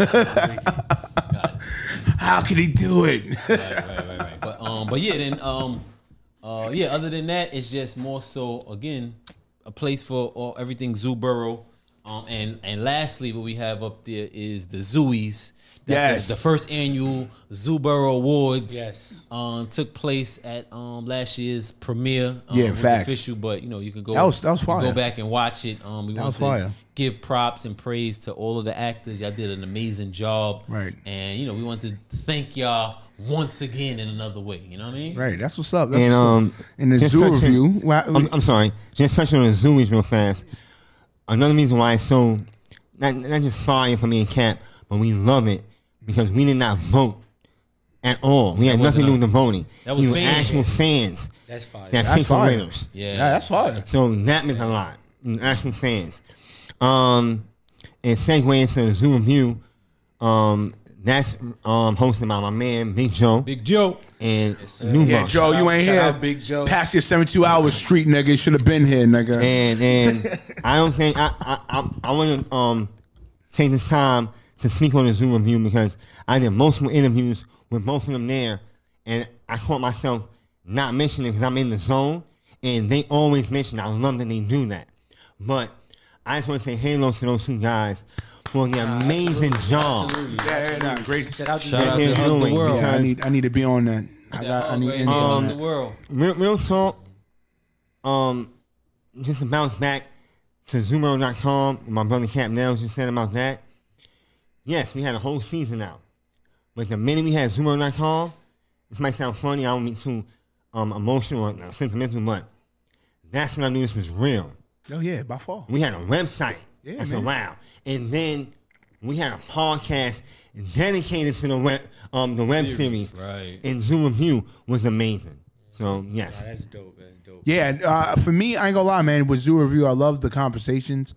How can he do it? right, right, right. But um, but yeah, then um, uh, yeah. Other than that, it's just more so again a place for all, everything Zoo Boro. Um, and and lastly, what we have up there is the Zooies. That's Yes. the, the first annual Zoo Boro Awards. Yes. Um, took place at um last year's premiere. Um, Yeah, was facts. official, but you know you can go. That was- that was fire. Go back and watch it. Um, we That want was to fire. give props and praise to all of the actors. Y'all did an amazing job. Right. And you know we want to thank y'all once again in another way. You know what I mean? Right, that's what's up. That's And what's up. um, in the just zoo touching- review, wha- I'm, I'm sorry. Just touching on the Zoomies real fast. Another reason why it's so not not just fire for me and Cap, but we love it because we did not vote at all. We had nothing to do with the voting. That was we were fans. actual fans That's fine. that That's picked the fire. winners. Yeah. yeah, that's fire. So that meant a lot. Actual fans. Um, and segue into the Zoo review. Um, that's um hosted by my man Big Joe Big Joe. and New Yeah, Joe, you ain't Shout here. out Big Joe. Past your 72 hours street, nigga. You should have been here, nigga. and and I don't think I I I, I want to um take this time to speak on the Zoom review because I did multiple interviews with both of them there, and I caught myself not mentioning because I'm in the zone, and they always mention. I love that they do that, but I just want to say hello to those two guys for the amazing job Absolutely. yeah, yeah, nah, great. Shout out to Shout out they're to the World. I need I need to be on that. I got I need Already energy on on the world. real, real talk, um, just to bounce back to Zoomer.com, my brother Cap Nels just said about that. Yes, we had a whole season out. But the minute we had Zoomer.com, this might sound funny, I don't mean too um, emotional or uh, sentimental, but that's when I knew this was real. Oh yeah, by far. We had a website. Yeah, I said, man. wow. And then we had a podcast dedicated to the web, um, the web series. right. And Zoom Review was amazing. So, yes. Nah, that's dope. That's dope. Yeah, uh, for me, I ain't gonna lie, man. With Zoo Review, I love the conversations.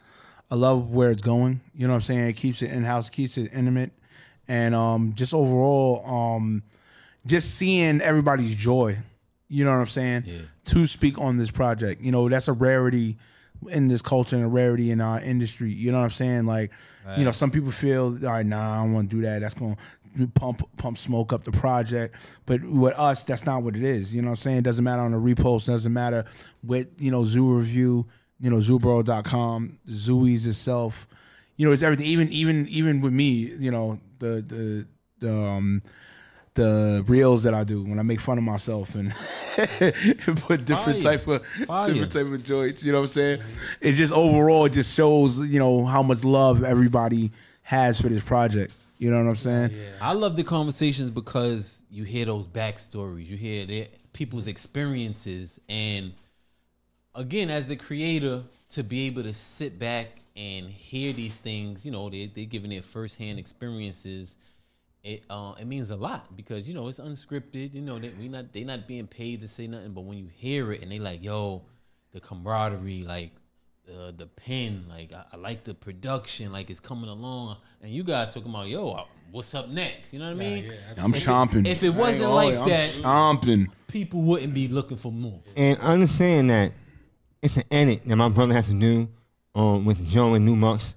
I love where it's going. You know what I'm saying? It keeps it in house, keeps it intimate, and um, just overall, um, just seeing everybody's joy. You know what I'm saying? Yeah. To speak on this project, you know, that's a rarity in this culture and a rarity in our industry. You know what I'm saying? Like, you know, some people feel, all right, nah, I don't want to do that. That's going to pump pump smoke up the project. But with us, that's not what it is. You know what I'm saying? It doesn't matter on the repost. It doesn't matter with, you know, Zoo Review, you know, zoobro.com, Zooey's itself. You know, it's everything. Even even even with me, you know, the the the um the reels that I do when I make fun of myself and put different Fire. type of Fire. different type of joints. You know what I'm saying? It just overall it just shows you know how much love everybody has for this project. You know what I'm saying? Yeah. I love the conversations because you hear those backstories, you hear their people's experiences, and again, as the creator, to be able to sit back and hear these things, you know, they they're giving their firsthand experiences. It uh, it means a lot because you know it's unscripted. You know that we not they not being paid to say nothing, but when you hear it and they like, yo, the camaraderie, like the the pen, like I, I like the production, like it's coming along, and you guys talking about, yo, uh, what's up next? You know what I mean? I'm If it- chomping. if it wasn't ain't like gonna that- I'm chomping. People wouldn't be looking for more. And understand that it's an edit that my brother has to do um, with Joe and New Mucks.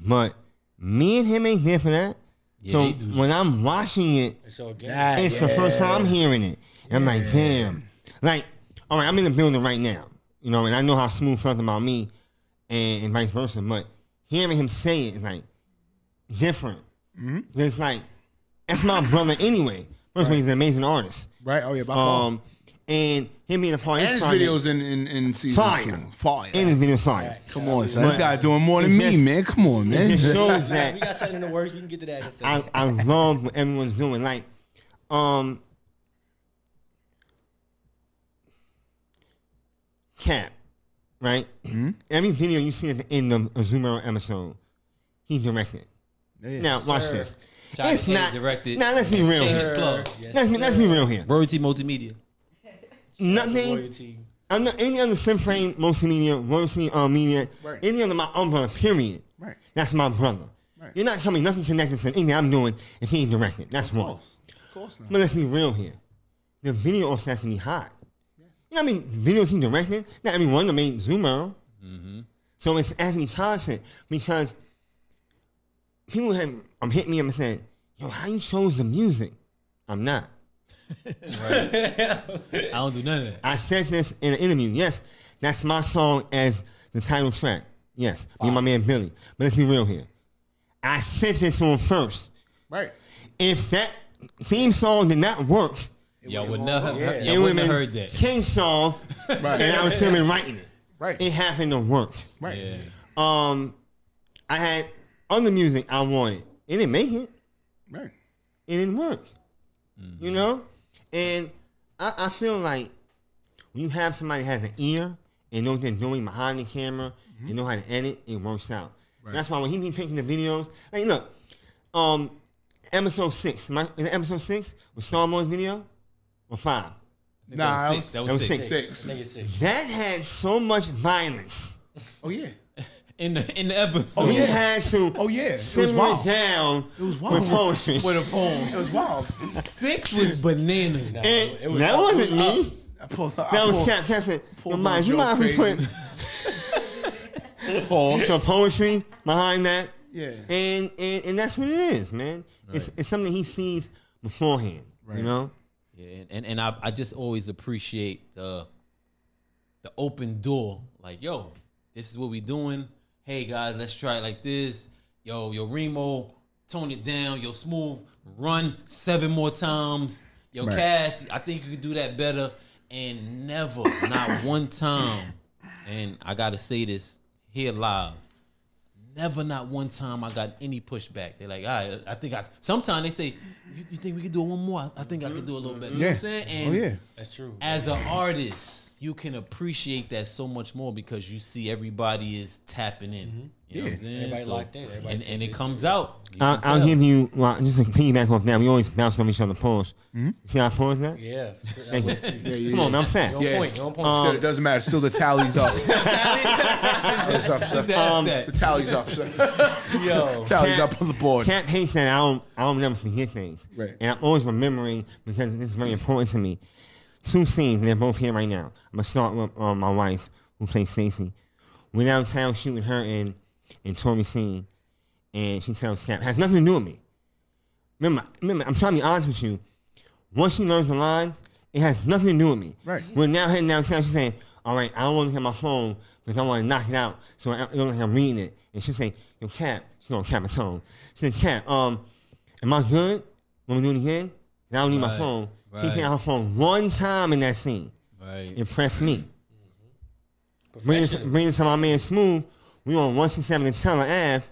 But me and him ain't there for that. Yeah, so when I'm watching it, So again, That- it's the first time I'm hearing it. And I'm like, damn. Like, all right, I'm in the building right now. You know, and I know how Smooth felt about me and, and vice versa. But hearing him say it is like different. It's like, that's my brother anyway. First of all, he's an amazing artist. Right? Oh yeah, by far. Um, and him being a part of and this his project- videos in in, in season Fire. two. Fire. and his videos fire. Come on, son. This guy doing more than it me, man. Come on, It man. just shows we got something in the works. We can get to that in a I, second. I love what everyone's doing. Like, um, Cap, right? Every video you see at the end of a Zoomer episode, he directed. now watch sir. this. China it's Kane not. directed. Now let's be real Shameless here. plug. Let's be let's be real here. Royalty Multimedia. Nothing. Loyalty. Under any other slim frame multimedia, royalty uh, media, Right. any under my umbrella, period. Right. That's my brother. Right. You're not coming nothing connected to anything I'm doing if he ain't directing. That's Of wrong. Of course not. But let's be real here. The video also has to be hot. You know what I mean? Videos he directed, not every one of them made Zoomer. So it's has to be content because people have um, hit me up and said, yo, how you chose the music? I'm not. I don't do none of that. I said this in an interview. Yes, that's my song as the title track. Yes, me and my man Billy. But let's be real here. I sent it to him first. Right. If that theme song did not work, Y'all would never have, Yeah. heard, it y'all would wouldn't have have heard that. King song, Right. and I was still been writing it. Right. It happened to work. Right. Yeah. Um, I had other music I wanted. It didn't make it. Right. It didn't work. You know, and I, I feel like when you have somebody that has an ear and knows what they're doing behind the camera and know how to edit, it works out. That's why when he be picking the videos, like look, um, episode six, my, is it episode six with Star Wars video or five? Nah, That was six. That was, That was six. six. six. Six. That had so much violence. Oh yeah. In the in the episode. Oh, We yeah. had to Oh yeah. It was wild. down It was wild. with poetry. With a poem. It was wild. Six was bananas. Nah, And it was that wasn't it me. I pulled, I That was pulled- Cap. Cap said, pulled "Yo, my mind, you joke mind if we crazy. put Paul. some poetry behind that?" Yeah. And and, and that's what it is, man. It's it's something he sees beforehand. Right. You know. Yeah, and, and, and I, I just always appreciate the the open door. Like, yo, this is what we doing. Hey guys, let's try it like this. Yo, yo, Reemo, tone it down. Yo, smooth, run seven more times. Yo, Right. Cass, I think you could do that better. And never, not one time. And I gotta say this here live. Never, not one time I got any pushback. They're like, all right, I think I. Sometimes they say, you, you think we could do it one more? I think I could do a little better. You know what I'm saying? Oh yeah. That's true. as an artist, you can appreciate that so much more because you see everybody is tapping in. You know what I'm saying? Everybody locked in. Everybody and and it this comes out. I'll, can I'll tell. give you well, just to piggyback off that. We always bounce off each other. Pause. See how I pause that? Yeah. Thank you. Yeah, yeah, Come on, man, I'm fast. You're Yeah. point. You're point. Um, Shit, it doesn't matter. Still, the tally's up. Tally's up, sir. Um. The tally's up, sir. Yo. Tally's Cap- up on the board. Cap hates that I don't, I don't never forget things. Right. And I'm always remembering because this is very important to me. Two scenes, they're both here right now. I'm gonna start with um, my wife, who plays Stacy. We're downtown shooting her in in Tori scene, and she tells Cap, it has nothing to do with me. Remember, remember, I'm trying to be honest with you. Once she learns the lines, it has nothing to do with me. Right. We're now heading downtown. She's saying, "All right, I don't want to hear my phone because I want to knock it out, so I don't like I'm reading it." And she's saying, "Yo, Cap," she's gonna cap my tone. She says, "Cap, um, am I good? Want me to do it again? 'Cause I don't need my Right, phone." She right. taking her phone one time in that scene. Right. Impressed me. Mm-hmm. Bring it, Professional. bring it to my man Smooth. We on 167 and Teller Ave.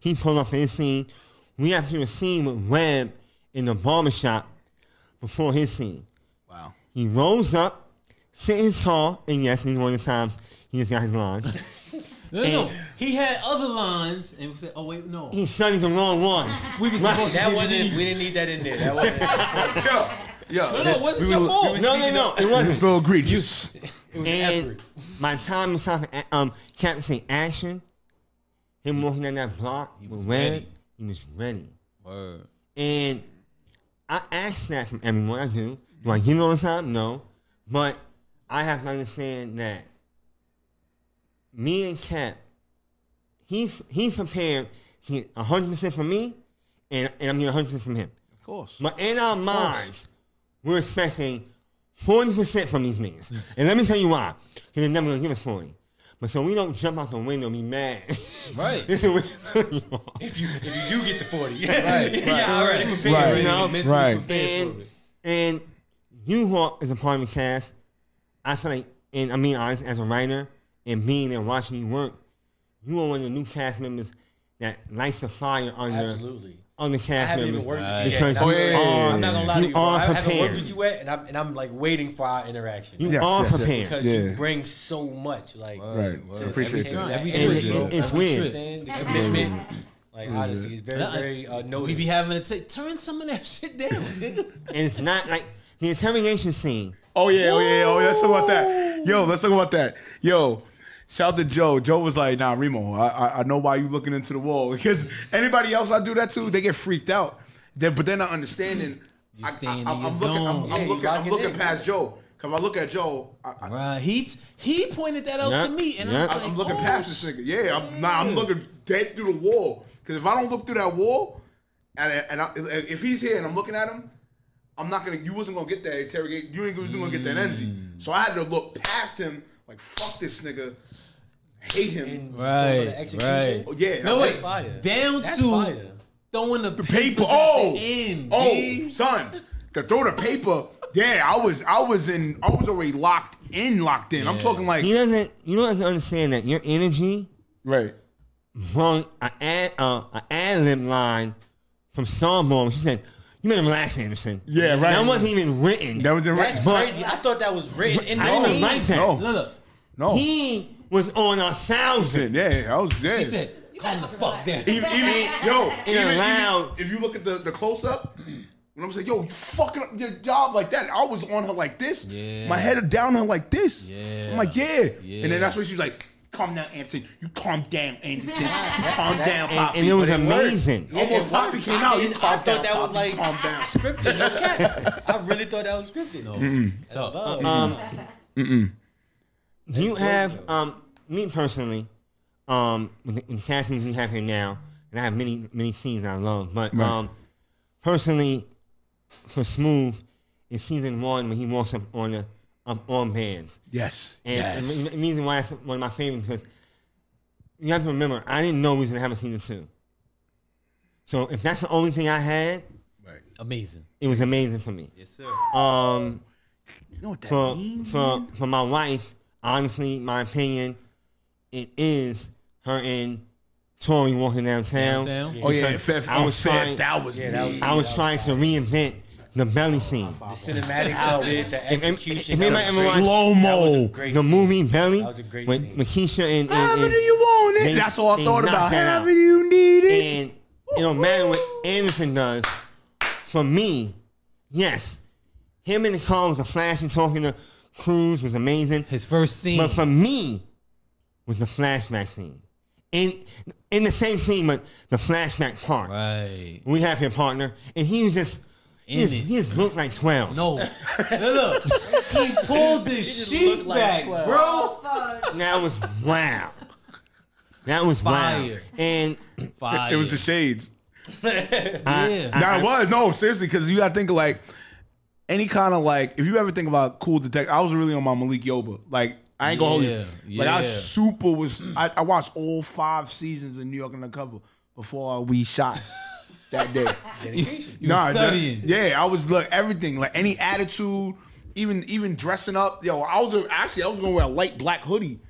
He pulled up for his scene. We have to do a scene with Webb in the barbershop before his scene. Wow. He rolls up, sit in his car, and yes, these one of the times he just got his lines. No, no, no. He had other lines, and we said, "Oh wait, no." he studied the wrong ones. We was Right. supposed to That give wasn't. We didn't need that in there. That wasn't. Yo, yo. No, no, it wasn't your fault. No, no, no, it wasn't. So egregious. It was And effort. my time was talking, um, Captain say action. Him walking down that block he was Webb, ready. He was ready. Word. And I ask that from everyone. I do. Do I get it all the time? No. But I have to understand that me and Cap, he's he's prepared to get 100% from me, and, and I'm getting 100% from him. Of course. But in our minds, we're expecting 40% from these niggas. Mm. And let me tell you why. Because they're never going to give us 40. But so we don't jump out the window and be mad. Right. this is you. If you if you do get the forty, yeah, already prepared. Right. already You know? mentally Right. And, and you Hawk is a part of the cast. I feel like, and I mean honest, as a writer and being there watching you work, you are one of the new cast members that lights the fire under Absolutely. On the I cast haven't members even worked with you because yet. you and I'm, Oh, yeah, yeah, are I'm not gonna lie to you you. bro. are I haven't worked with you yet, and I'm and I'm like waiting for our interaction You Yes, are yes, yes. prepared. because Yeah. you bring so much. Like Right. Word. I appreciate every that. time, Every every trip, trip, bro. it's Every weird. trip. saying, the commitment. Like honestly, it's very And I- very uh, We be having to take turn some of that shit down. nigga. And it's not like the interrogation scene. Oh yeah, oh yeah, oh yeah. Let's talk about that. Yo, let's talk about that. Yo, shout out to Joe. Joe was like, "Nah, Reemo, I, I, I know why you looking into the wall because anybody else I do that to, they get freaked out. They, but they're not understanding. You I, staying in am your looking, I'm, zone. I'm looking, I'm looking in. past Joe. Cause if I look at Joe, I, I, right. He he pointed that out Yeah. to me, and Yeah. I was I, like, am looking oh, past this nigga. Yeah, I'm, nah, I'm looking dead through the wall. Because if I don't look through that wall, and and I, if he's here and I'm looking at him, I'm not gonna. You wasn't gonna get that interrogate. You ain't gonna get that energy. Mm. So I had to look past him. Like fuck this nigga. Hate him. Right, for the execution, right. Oh, yeah. No, that's wait. fire. Down That's to fire. throwing the paper. Oh, at the end. oh, B. son, to throw the paper. Yeah, I was, I was in, I was already locked in, locked in. I'm talking like He doesn't. You don't have to understand that your energy right. Wrong. an ad, uh, an ad lib line from Starborn. She said, You made him relax, Anderson. Yeah, right. That wasn't even written. That was the That's But- crazy. I thought that was written in the I didn't scene. like that. No. Look, look. no. He was on a thousand. yeah, I was dead. She said, "Calm the fuck down." even, even yo, In even, a even- if you look at the, the close up, when I'm saying, yo, you fucking up your job like that, I was on her like this, Yeah. my head down her like this. Yeah. I'm like, yeah. Yeah. And then that's when she was like, calm down, Anderson. You calm down, Anderson. calm down, And, Poppy. and it was But amazing. Yeah, Almost it Poppy came I out. didn't- calm I thought down, that was Poppy, like calm down. scripted. No cap. I really thought that was scripted. No. So, Um, do you have um, me personally? Um, with the, with the cast members we have here now, and I have many many scenes I love, but Right. um, personally, for Smooth, is season one when he walks up on the up on bands, Yes. and yes. and the reason why it's one of my favorites because you have to remember I didn't know we was gonna have a season two. So if that's the only thing I had, Right. amazing. it was amazing for me. Yes, sir. Um, You know what that for means? for for my wife, honestly, my opinion, it is her and Tori walking downtown. Downtown? Oh yeah, fifth. I oh, was fifth. trying- That was Yeah, that was- me. I was trying to reinvent the belly scene. The cinematics of it, the If- if- execution. if that anybody was ever great. watched Slow That was a mo. great The scene. movie Belly That was a great with scene. with and, and, However and, do you want it? they- That's all I thought about. that out. However you need it. and it don't matter what Anderson does. For me, yes, him in the car with the flash and talking to Cruz was amazing. His first scene. But for me, was the flashback scene. In in the same scene, but the flashback part. right. We have him partner, and he was just he In just, he just looked like twelve. No. look, he pulled the just sheet looked like back, 12. bro. that was wow. That was wow. Fire. And Fire. it was the shades. yeah. That it was no seriously because you got to think of like any kind of like if you ever think about cool detective. I was really on my Malik Yoba. Like I ain't gonna hold Yeah, you. Like I yeah. super was. I, I watched all five seasons of New York Undercover before we shot that day. Dedication. You was that- studying. yeah, I was look everything like any attitude, even even dressing up. Yo, I was actually I was gonna wear a light black hoodie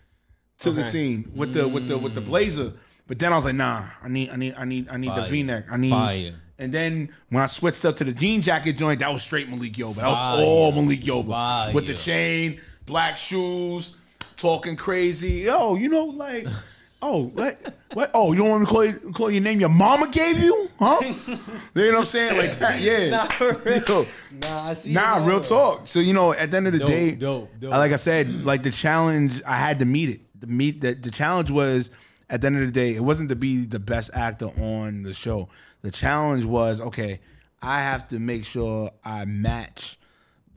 to the scene with the with the with the blazer. But then I was like, nah, I need I need I need I need the V neck. I need Fire. And then when I switched up to the jean jacket joint, that was straight Malik Yoba. That was Fire. all Malik Yoba. Fire. With the chain, black shoes, talking crazy. Yo, you know, like, oh, what? What? Oh, you don't want me to call, you, call your name your mama gave you? Huh? you know what I'm saying? Like that, yeah. Yo, Nah, I see. Nah, real talk. So you know, at the end of the Dope, day, dope, dope. Like I said, like the challenge, I had to meet it. The meet that the challenge was at the end of the day, it wasn't to be the best actor on the show. The challenge was okay. I have to make sure I match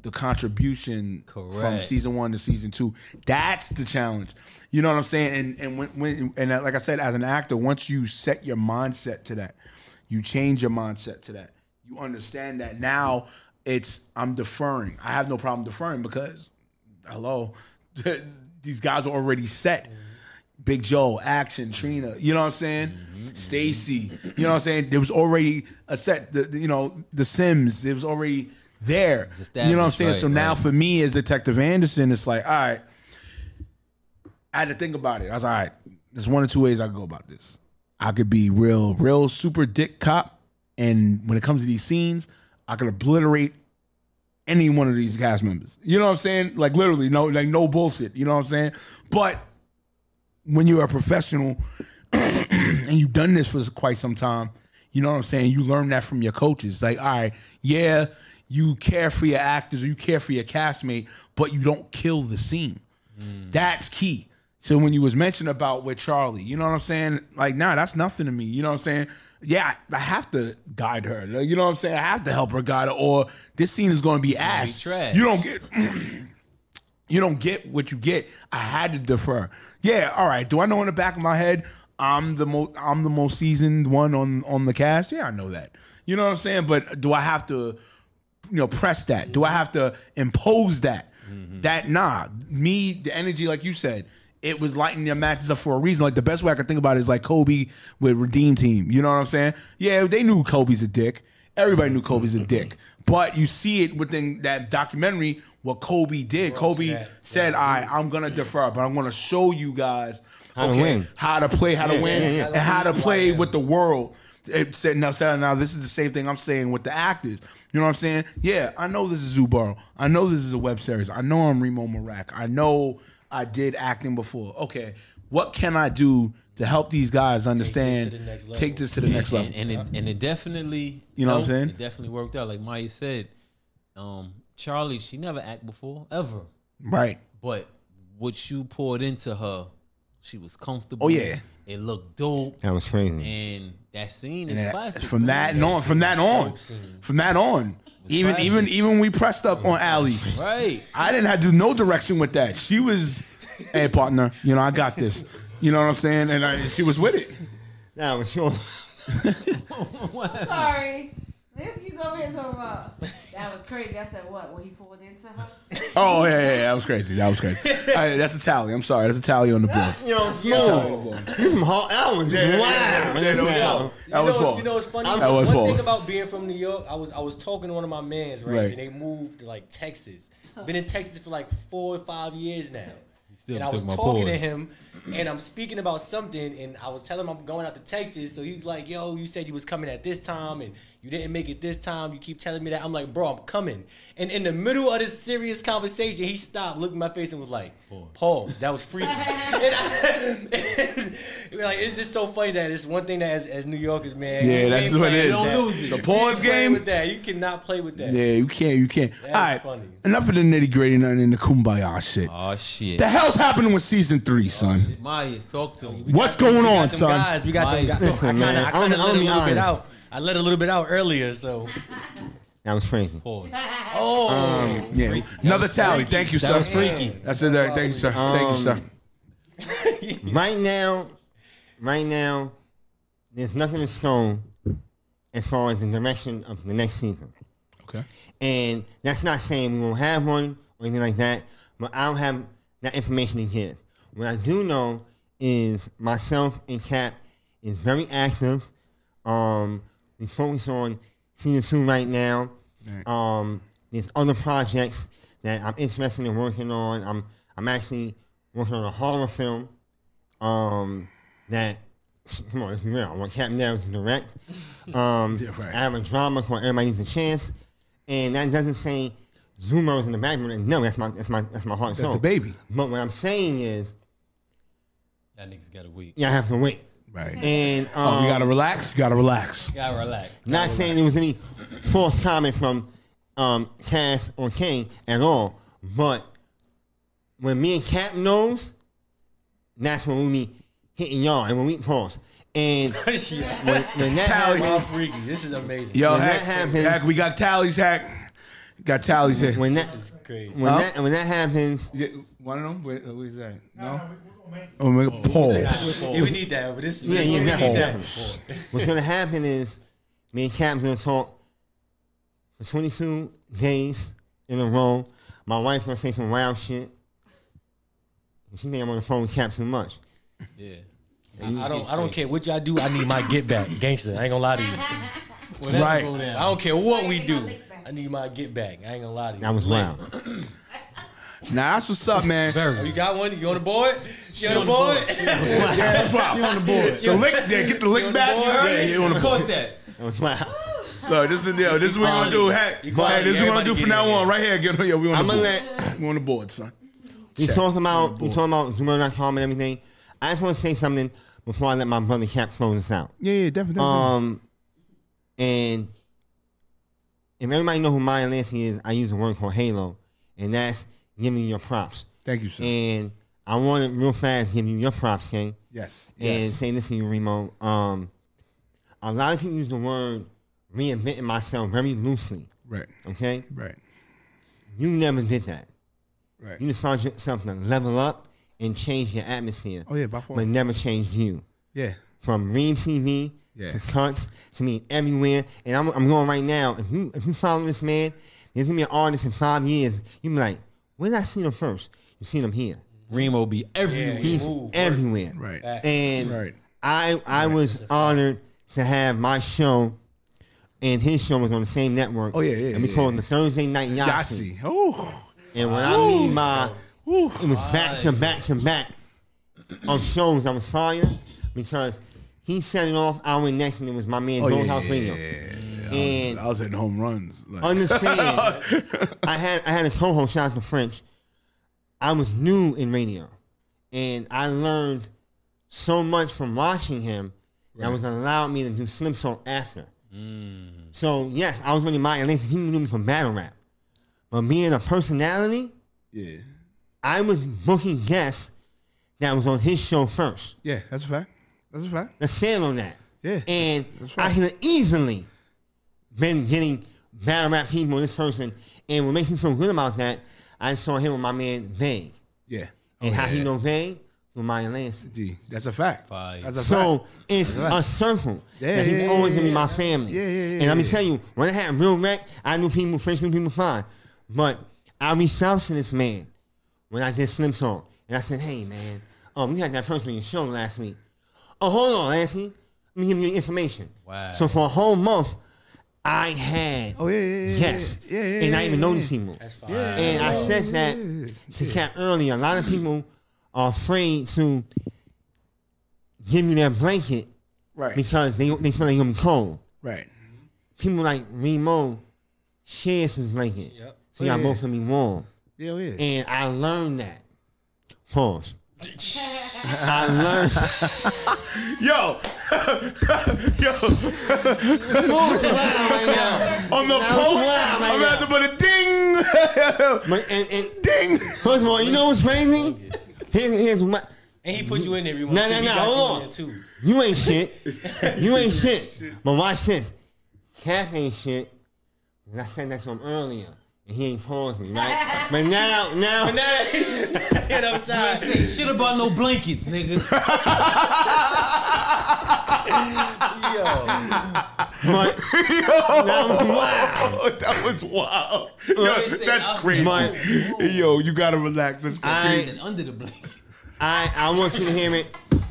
the contribution from season one to season two. That's the challenge. You know what I'm saying? And and when, when and like I said, as an actor, once you set your mindset to that, you change your mindset to that. You understand that now it's I'm deferring. I have no problem deferring because hello, these guys are already set. Big Joe, Action, Trina, you know what I'm saying? Mm-hmm. Stacy, you know what I'm saying? There was already a set. The, the- you know the Sims, there was already there. You know what I'm saying? right, so now right. for me as Detective Anderson, it's like, all right, I had to think about it. I was like, all right, there's one or two ways I could go about this. I could be real, real super dick cop, and when it comes to these scenes, I could obliterate any one of these cast members. You know what I'm saying? Like literally, no, like no bullshit. You know what I'm saying? But when you're a professional and you've done this for quite some time, you know what I'm saying? You learn that from your coaches. Like, all right, yeah, you care for your actors, or you care for your castmate, but you don't kill the scene. That's key. So when you was mentioning about with Charlie, you know what I'm saying? Like, nah, that's nothing to me. You know what I'm saying? Yeah, I, I have to guide her. You know what I'm saying? I have to help her guide her, or this scene is going to be ass. You don't get. you don't get what you get. I had to defer. Yeah, all right. Do I know in the back of my head I'm the most I'm the most seasoned one on on the cast? Yeah, I know that. You know what I'm saying? But do I have to you know press that? Do I have to impose that? Mm-hmm. That nah. Me, the energy, like you said, it was lighting their matches up for a reason. Like the best way I could think about it is like Kobe with Redeem Team. You know what I'm saying? Yeah, they knew Kobe's a dick. Everybody knew Kobe's a dick. But you see it within that documentary what Kobe did. Kobe that. said, "I, right, I'm gonna defer, but I'm gonna show you guys How to win. how to play, how to Yeah, win, yeah, yeah. and how to play with the world." It said now, now this is the same thing I'm saying with the actors. You know what I'm saying? Yeah, I know this is Zoo Boro. I know this is a web series. I know I'm Reemo Meerak. I know I did acting before. Okay, what can I do to help these guys understand? the next level. Take this to the next level. and, and it, and it definitely You know what I'm saying? It definitely worked out. Like Maya said, um, Charlie, she never act before ever, right. but what you poured into her, she was comfortable. Oh, yeah. it looked dope, That was crazy. and that scene And is that- classic. from man. that and on, from that on, from that on, even classic. even even we pressed up on Allie. right? I didn't have to do no direction with that. She was, hey partner, you know I got this. You know what I'm saying? And I, she was with it. That was sure. Sorry. This he's over here talking about. That was crazy. I said what? When he pulled into her? Oh yeah, yeah, yeah, that was crazy. That was crazy. All right, that's a tally. I'm sorry, that's a tally on the board. Yo, smooth. You from Hall? That was yeah, wow. yeah, That's yeah, no now. doubt. You That was know, what's- false. you know what's funny? That was one false. thing about being from New York, I was I was talking to one of my mans, right? Right. And they moved to like Texas. Been in Texas for like four or five years now. still and I was my talking to him, and I'm speaking about something, and I was telling him I'm going out to Texas. So he's like, "Yo, you said you was coming at this time, and you didn't make it this time. You keep telling me that." I'm like, "Bro, I'm coming." And in the middle of this serious conversation, he stopped, looked in my face, and was like, "Pause." That was freaky. and I, and like, it's just so funny that it's one thing that as, as New Yorkers, man. Yeah, we that's what it playing is. that. Don't lose it. The You pause ain't playing game? With that, you cannot play with that. Yeah, you can't, you can't. All right, funny. enough of the nitty gritty and in the kumbaya shit. Oh shit, the hell's happening with season three, son? Maya, talk to him. We What's got going we got on, them son? Guys, we got them Nice. guys. Listen, I kinda, man, I I'm- kinda I'm let a be little bit honest. out. I let a little bit out earlier, so. That was crazy. Pause. Oh, Yeah, another tally. Thank you, That sir. was freaky. That's it. uh, Thank you, sir. Thank you, sir. Right now, right now, there's nothing in stone as far as the direction of the next season. Okay. And that's not saying we won't have one or anything like that, but I don't have that information to give. What I do know is myself and Cap is very active. Um, we focus on season two right now. Right. Um, there's other projects that I'm interested in working on. I'm I'm actually working on a horror film. Um, that come on, let's be real. I want Cap Narrow to direct. Um, Yeah, right. I have a drama called Everybody Needs a Chance, and that doesn't say is in the background. No, that's my that's my that's my heart and That's soul. the baby. But what I'm saying is, That niggas gotta wait. yeah, I have to wait. Right. And um, Oh, you gotta relax. You gotta relax. You gotta relax. Not saying there was any false comment from um, Cass or Kane at all, but when me and Cap knows, that's when we be hitting y'all and when we pause. And when, when that Tally. Oh, happens, freaky. This is amazing. Yo, When hack, that happens- hack, we got tallies, hack. Got tallies here. when This that is crazy. when Huh? that when that happens, Yeah, one of them. Where, where's that? No. Oh, make a oh, pause. Yeah, we need that. But this is yeah, yeah, we definitely, definitely. What's gonna happen is me and Cap's gonna talk for 22 days in a row. My wife gonna say some wild shit. And she think I'm on the phone with Cap too much. Yeah. I don't. I don't care what y'all do. I need my get back, gangster. I ain't gonna lie to you. Right. I don't care what we do. I need my get back. I ain't gonna lie to you. That was wild. Nah, that's what's up, man. Oh, you got one? You on the board? You on the board? Yeah, wow. on the board. The lick, yeah, get the lick on back. Yeah, you on the board. Caught that. That was wild. Look, this is the deal. This is what we're gonna do. Heck, hey, this is what we're gonna do get from now on. Right here, get on. Yeah, we on the I'ma board. let- We on the board, son. We talked about we talking about Zoomer.com and everything. I just want to say something before I let my brother Cap close this out. Yeah, yeah, definitely. Um, and if everybody know who Maya Lansky is, I use a word called halo, and that's giving you your props. Thank you, sir. And I want to real fast give you your props, King, yes. and Yes. say this to you, Reemo. Um, a lot of people use the word reinventing myself very loosely. Right. Okay, Right. you never did that. Right. You just found yourself to level up and change your atmosphere, Oh yeah, by far. but never changed you. Yeah. from Ream TV Yeah. to Cuts to me everywhere. And I'm, I'm going right now. If you if you follow this man, there's gonna be an artist in five years. You be like, where did I see him first? You seen him here. Reemo be everywhere. Yeah. He's move, everywhere. Right. Fact. And Right. I I was honored to have my show and his show was on the same network. Oh, yeah, yeah, And we yeah, called it the Thursday Night Yahtzee. Yahtzee. Oh. And when I mean my, it was back to back to back of shows that was fire because he set it off. I went next, and it was my man Oh, Dole yeah, House yeah, Radio. yeah, yeah, yeah. And I was hitting home runs. Like, understand, I had I had a co-host, shout out to French. I was new in radio, and I learned so much from watching him that was allowed me to do Slim Song after. Mm. So yes, I was really my and people knew me from battle rap, but being a personality, yeah, I was booking guests that was on his show first. yeah, that's a fact. That's a fact. Let's stand on that. Yeah, And I right. could have easily been getting battle rap people, this person. And what makes me feel good about that, I saw him with my man Vay. Yeah, And Oh, how yeah, he yeah. know Vay? With Maya Lansing. Gee, that's a fact. Fire. That's a fact. So it's Right. a circle. Yeah, that he's yeah, always yeah, gonna be my family. Yeah, yeah, yeah, And let me yeah. tell you, when I had real rec, I knew people, French knew people fine. But I reached out to this man when I did Slim Song. And I said, hey man, um, you had that person on your show last week. Oh, hold on, Lansing. Let me give you information. Wow. So for a whole month, I had Oh yeah, yeah, yeah, yes. yeah, yeah, and I even yeah, know yeah. these people. That's fine. And I said that to Cap earlier. A lot of people are afraid to give me their blanket Right, because they they feel like you're gonna be cold. right. People like Reemo shares his blanket. Yep. So Oh, y'all yeah. both gonna warm. Yeah, oh, yeah. And I learned that. Pause. I learned Yo, yo, Who's loud right now? on the That post, loud right I'm now. about to put a ding, But, and, and ding. first of all, you know what's crazy? Here's, here's what And he put you in there. every No, once no, in no, while. He got hold on. too. You ain't shit. You ain't shit. But watch this. Cap ain't shit. 'cause I said that to him earlier. And he ain't paused me, right? but now, now, But now hit upside. Say shit about no blankets, nigga. Yo, but now, wow. Oh, that was wild. Yo, They that's crazy. But Yo, you gotta relax. That's so I- under the blanket. I, I want you to hear me.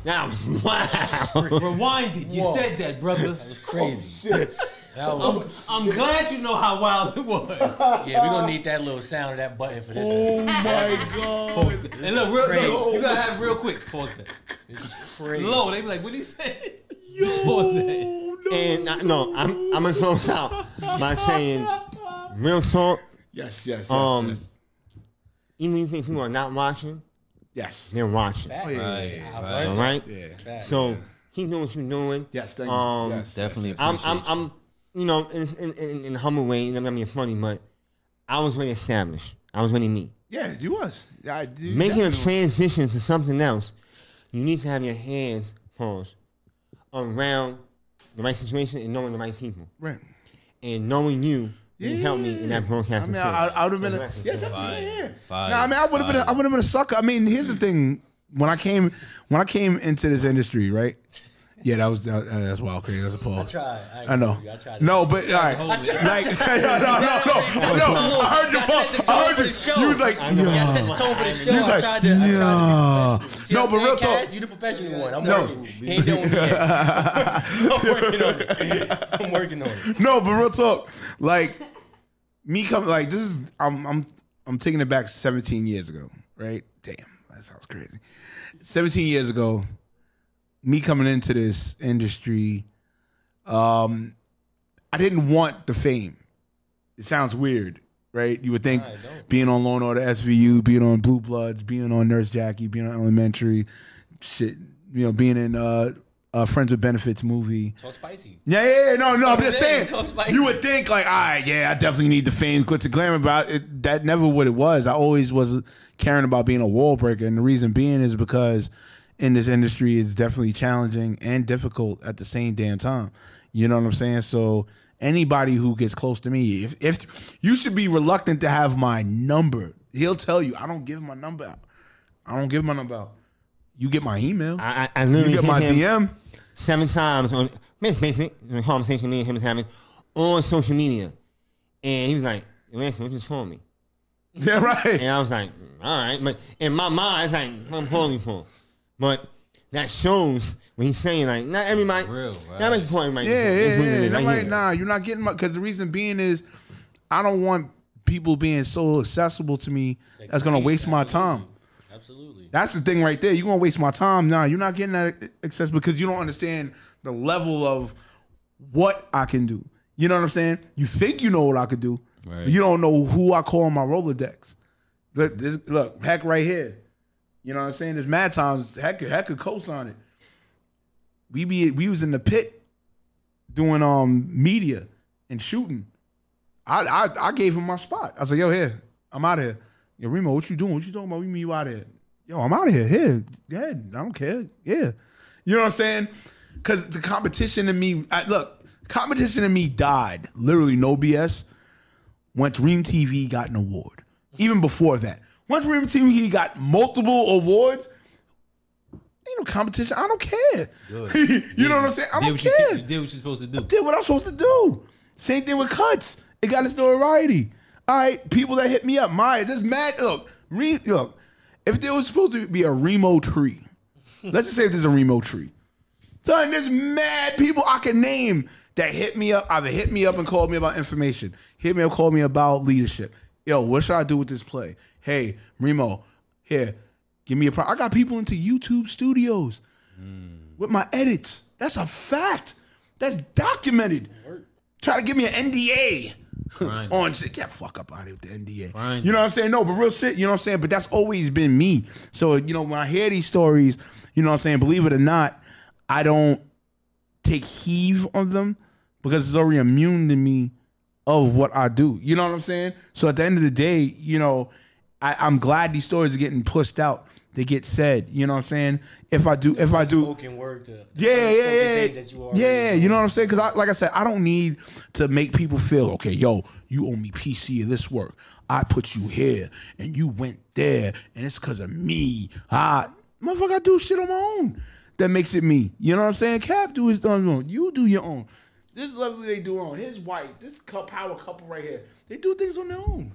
That was wow. Rewind it. You Whoa. said that, brother. that was crazy. Oh, that was, I'm, I'm glad you know how wild it was. yeah, we're gonna need that little sound of that button for this. Oh my god. And look, real, Crazy. look, you gotta have real quick. Pause that. This is crazy. Low, they be like, what he say? Pause that. And I, no, I'm, I'm going to close out by saying, real talk, Yes, yes, yes. Um, yes. even if you think people are not watching, yes. they're watching. Facts. Right, I right. learned All that. right? Yeah. So He knows what you're doing. Yes, thank you. Um, yes, Definitely yes, I'm, I'm. I'm, you know, in, in, in, in a humble way, and I'm not being funny, but I was really established. I was really me. yes. Yeah, you was. I, you Making a transition to something else, you need to have your hands, pause, around the right situation and knowing the right people. Right. And knowing you, Yeah, you helped me in that I mean. I, I would have been. A, yeah, definitely. Yeah, yeah. fire, no, I mean, I would have been. A, I would have been a sucker. I mean, here's the thing. When I came, when I came into this industry, right? Yeah, that was that, uh, that's wild, crazy. That's a pause. I tried. I, I know. gonna hold you. I tried. No, but all right, like no, no, no, no, no. I heard your I set phone. the tone I heard for you. show. You was like, I. Yeah, I yeah. set the tone for the show. He's I tried to. I tried yeah. to be professional. See No, but real talk. Cass? You the professional one. I'm No. working. He ain't doing me. I'm working on it. I'm working on it. No, but real talk. Like me coming, like this is. I'm, I'm, I'm taking it back 17 years ago, right? Damn, that sounds crazy. 17 years ago, me coming into this industry, um, I didn't want the fame. It sounds weird, right? You would think being on Law and Order SVU, being on Blue Bloods, being on Nurse Jackie, being on Elementary, shit, you know, being in uh, uh, Friends with Benefits movie. Talk spicy. Yeah, yeah, yeah. No, no. I'm just saying. saying. Talk spicy. You would think like, all right, yeah, I definitely need the fame, glitz and glamour, but it, that never what it was. I always was caring about being a wall breaker, and the reason being is because in this industry, it's definitely challenging and difficult at the same damn time. You know what I'm saying? So anybody who gets close to me, if if you should be reluctant to have my number, he'll tell you I don't give my number out. I don't give my number out. You get my email. I, I, I you literally get my DM. seven times on it's basic conversation me and him was having on social media, and he was like, "Listen, what you just call me?" Yeah, right. And I was like, "All right," but in my mind, it's like, "What I'm calling for," but that shows when he's saying like, "Not everybody, Real, right. not everybody call everybody." Yeah, It's yeah, yeah. is, I'm right like, nah, you're not getting my. Because the reason being is, I don't want people being so accessible to me that's gonna Peace, waste my time. Absolutely. That's the thing right there. You're gonna waste my time. Nah, you're not getting that access because you don't understand the level of what I can do. You know what I'm saying? You think you know what I could do, Right. but you don't know who I call on my Rolodex. Look, this, look, heck right here. You know what I'm saying? There's mad times heck heck could co-sign it. We be we was in the pit doing um media and shooting. I I, I gave him my spot. I said, yo, here, I'm out of here. Yo, Reemo, what you doing? What you talking about? We meet you out of here. Yo, I'm out of here. Here. Ahead. I don't care. Yeah. You know what I'm saying? Cause the competition in me, I, look, competition in me died. Literally, no BS. Once Dream TV got an award. Even before that. Once Team, TV got multiple awards, ain't no competition. I don't care. you know what I'm saying? I don't what you, care you did what you're supposed to do. did what I'm supposed to do. Same thing with cuts. It got its notoriety. All right, people that hit me up, my this mad look, re, look. If there was supposed to be a Reemo tree, let's just say if there's a Reemo tree, son, there's mad people I can name that hit me up, either hit me up and called me about information, hit me up, called me about leadership. Yo, what should I do with this play? Hey, Reemo, here, give me a pro. I got people into YouTube studios with my edits. That's a fact. That's documented. Try to give me an NDA on shit. Get fuck up out of here with the NDA. You know what I'm saying? No, but real shit, you know what I'm saying? But that's always been me. So, you know, when I hear these stories, you know what I'm saying? Believe it or not, I don't take heave of them because it's already immune to me of what I do. You know what I'm saying? So at the end of the day, you know, I, I'm glad these stories are getting pushed out. They get said. You know what I'm saying? If I do, if I do, Spoken word. The, yeah, yeah, yeah, that you yeah. You know what I'm saying? Because, I, like I said, I don't need to make people feel okay. Yo, you owe me PC of this work. I put you here, and you went there, and it's because of me. Ah, motherfucker, I do shit on my own. That makes it me. You know what I'm saying? Cap do his own. You do your own. This is lovely they do on his wife. This power couple right here. They do things on their own.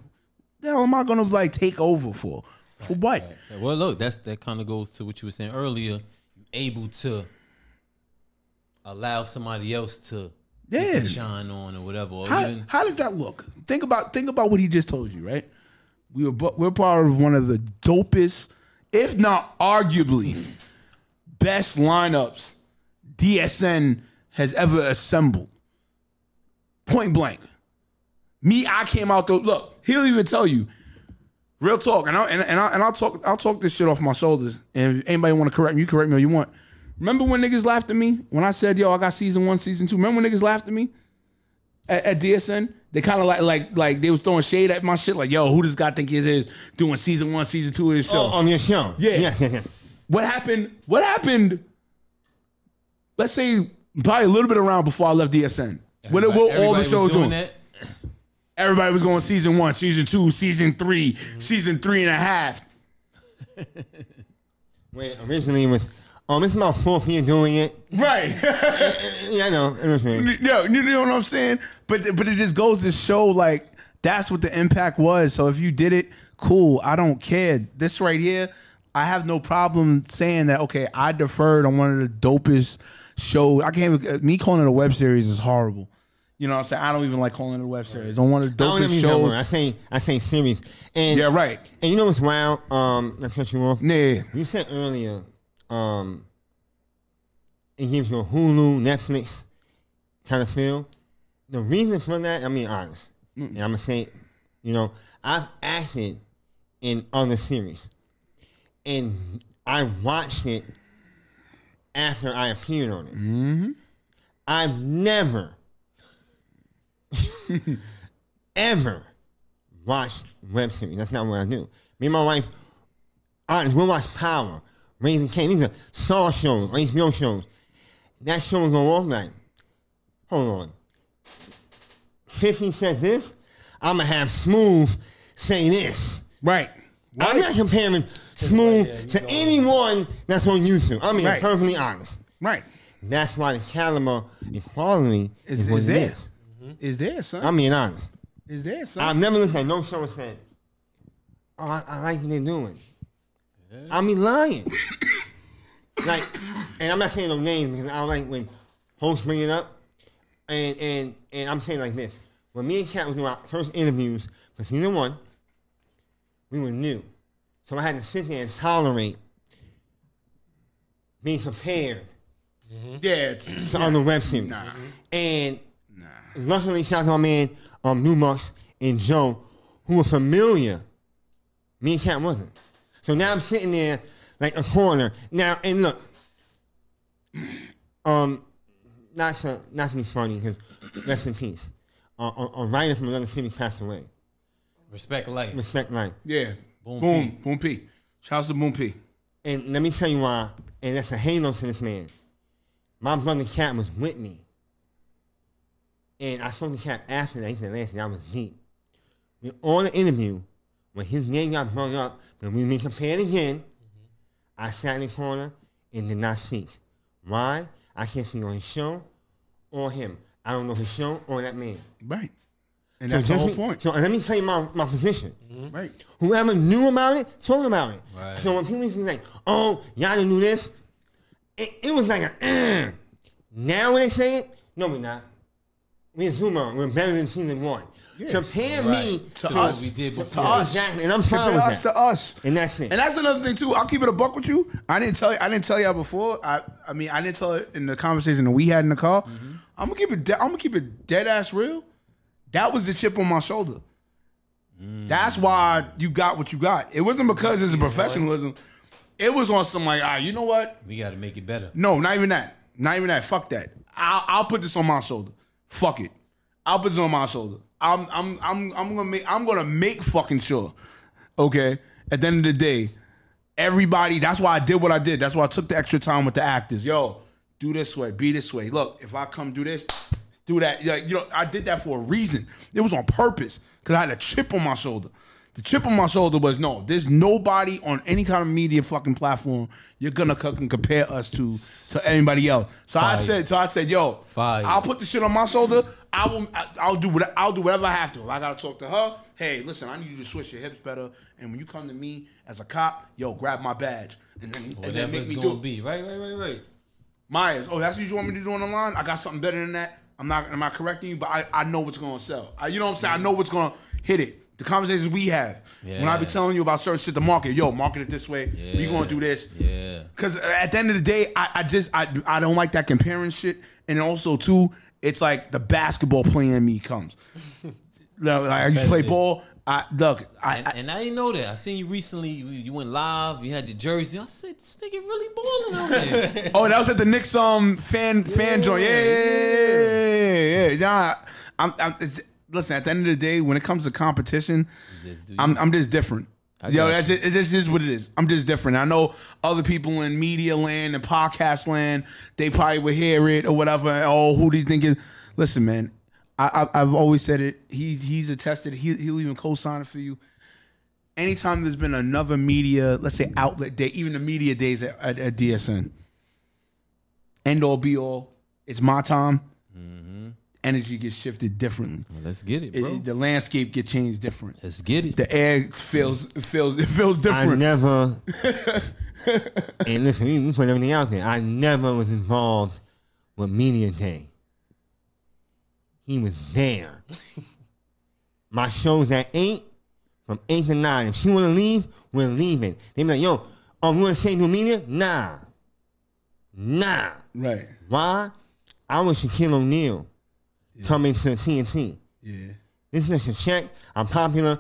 The hell am I gonna like take over for? For what? Well, look, that's that kind of goes to what you were saying earlier. You able to allow somebody else to Yeah. shine on or whatever. Or How, even, how does that look? Think about think about what he just told you, right? We were we're part of one of the dopest, if not arguably, best lineups DSN has ever assembled. Point blank. Me, I came out though. Look, he'll even tell you. Real talk, and I and, and, I, and I'll talk. I'll talk this shit off my shoulders. And if anybody want to correct me, you correct me all you want. Remember when niggas laughed at me when I said, "Yo, I got season one, season two? Remember when niggas laughed at me at, at DSN? They kind of like like like they was throwing shade at my shit. Like, yo, who does God think he is doing season one, season two of his show? Oh, on your show. Yeah. Yes, yes, yes. What happened? What happened? Let's say probably a little bit around before I left DSN. What, what all the everybody was shows doing? that. Everybody was going season one, season two, season 3 season three and a half. Wait, originally it was, um, it's my fourth year doing it. Right. Yeah, I know. I what you no, you know what I'm saying? But but it just goes to show like that's what the impact was. So if you did it, cool. I don't care. This right here, I have no problem saying that. Okay, I deferred on one of the dopest shows. I can't. Even, me calling it a web series is horrible. You know what I'm saying? I don't even like calling it a web series. On one of the I don't use that word. I say I say series. And Yeah, right. And you know what's wild? Um, not cut you off. Yeah, You said earlier, um, it gives you a Hulu, Netflix kind of feel. The reason for that, I mean, honest, and I'm gonna say, you know, I've acted in other series, and I watched it after I appeared on it. Mm-hmm. I've never, ever watched web series. That's not what I do. Me and my wife honest, we'll watch Power, Raising Kanan. These are star shows, or HBO shows. That show will go off like, hold on. 50 said this, I'm going to have Smooth say this. right. I'm not comparing Smooth Yeah, to go- anyone that's on YouTube. I'm being Right. perfectly honest. Right. That's why the caliber and quality is, Is, what is it there? is. Mm-hmm. Is there, son? I'm being honest. is there, son? I've never looked at no show and said, "Oh, I, I like what they're doing." I mean, lying. like, and I'm not saying no names because I don't like when hosts bring it up. And and and I'm saying like this: when me and Kat was doing our first interviews for season one, we were new, So I had to sit there and tolerate being compared mm-hmm. Yeah, it's, to other web series. Nah. And luckily, shout out to my man, um, New Bucks and Joe, who were familiar. Me and Cat wasn't. So now I'm sitting there like a corner. Now, and look, um, not to not to be funny, because rest in peace. Uh, a, a writer from another city passed away. Respect life. Respect life. yeah. Boom Boom, P. boom, P. Shouts to Boom P. And let me tell you why, and that's a halo to this man. My brother Cat was with me. And I spoke to Cap after that. He said, Lance, that was deep. We on the interview, when his name got brought up, when we been compared again, I sat in the corner and did not speak. Why? I can't speak on his show or him. I don't know his show or that man. Right. And So that's the whole me- point. So let me tell you my, my position. right. Whoever knew about it, talk about it. Right. So when people used to be like, "Oh, y'all didn't do this," it, it was like a. "Uh." Now when they say it, no, we're not. We're Zuma. We're better than season one. Compare me To To us. we did To before. us. Exactly, and I'm fine Compare with us that. to us. And that's it. And that's another thing too. I'll keep it a buck with you. I didn't tell you. I didn't tell y'all before. I. I mean, I didn't tell it in the conversation that we had in the car. Mm-hmm. I'm gonna keep it. De- I'm gonna keep it dead ass real. That was the chip on my shoulder. Mm. That's why you got what you got. It wasn't because it's a professionalism. It was on some like, ah, you know what? We got to make it better. No, not even that. Not even that. Fuck that. I'll, I'll put this on my shoulder. Fuck it. I'll put it on my shoulder. I'm I'm I'm I'm gonna make I'm gonna make fucking sure. Okay. At the end of the day, everybody. That's why I did what I did. That's why I took the extra time with the actors. Yo, do this way. Be this way. Look, if I come do this, do that. Like, you know, I did that for a reason. It was on purpose because I had a chip on my shoulder. The chip on my shoulder was no. There's nobody on any kind of media fucking platform you're gonna fucking compare us to to anybody else. So I said, so I said, yo, Fire. I'll put the shit on my shoulder. I will. I- I'll do what I'll do whatever I have to. If I gotta talk to her, hey, listen, I need you to switch your hips better. And when you come to me as a cop, yo, grab my badge and then, and then make me do it. be. Right, right, right, right. Myers, oh, that's what you want me to do on the line? I got something better than that. I'm not. Am I correcting you? But I, I know what's gonna sell. I, you know what I'm saying? I know what's gonna hit it. The conversations we have when I be telling you about certain shit the market, yo, market it this way. We gonna do this. Yeah. Because at the end of the day, I, I just I I don't like that comparing shit, and also too, it's like the basketball playing in me comes. No, like, I used to play ball. I look, I, And, I and I didn't know that. I seen you recently. You, you went live. You had your jersey. I said, "This nigga really balling out there." oh that was at the Knicks um fan fan joint. Yeah, yeah, yeah, yeah, yeah. Nah, I'm, I'm it's, listen. At the end of the day, when it comes to competition, just I'm I'm just different. Yo, that's just, it just is what it is. I'm just different. I know other people in media land and podcast land, they probably would hear it or whatever. Oh, who do you think is? Listen, man, I, I, I've always said it. He he's attested. He, he'll even co-sign it for you. Anytime there's been another media, let's say outlet day, even the media days at, at, at DSN, end all be all, it's my time. Energy gets shifted differently. Let's get it, It- the landscape get changed different. Let's get it. The air feels it feels it feels different. I never. and listen, we, we put everything out there. I never was involved with Media Day. He was there. My show's at eight, from eight to nine. If she want to leave, we're leaving. They be like, "Yo, oh, you want to stay to media? Nah, nah. Right. Why? I was Shaquille O'Neal coming to TNT. Yeah. This is a check. I'm popular.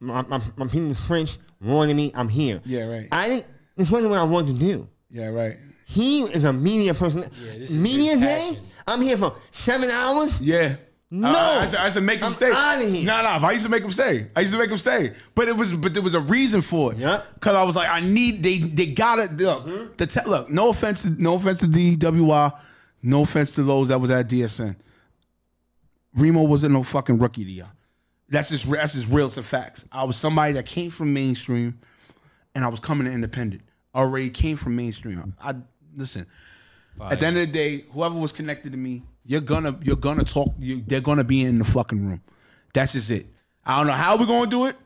My, my, my people's French wanted me. I'm here. Yeah, right. I didn't. This wasn't what I wanted to do. Yeah, right. He is a media person. Yeah, this is media day. I'm here for seven hours. Yeah. No. I, I, used to- I used to make him I'm stay. here. Nah, nah. I used to make him stay. I used to make him stay. But it was, but there was a reason for it. Yeah. Cause I was like, I need. They, they gotta look. Mm-hmm. The te- look. No offense, to, no offense to DWI. No offense to those that was at DSN. Reemo wasn't no fucking rookie to y'all. That's just that's just real to facts. I was somebody that came from mainstream, and I was coming to independent. Already came from mainstream. I listen. At the end of the day, whoever was connected to me, you're gonna you're gonna talk. You, they're gonna be in the fucking room. That's just it. I don't know how we're gonna do it.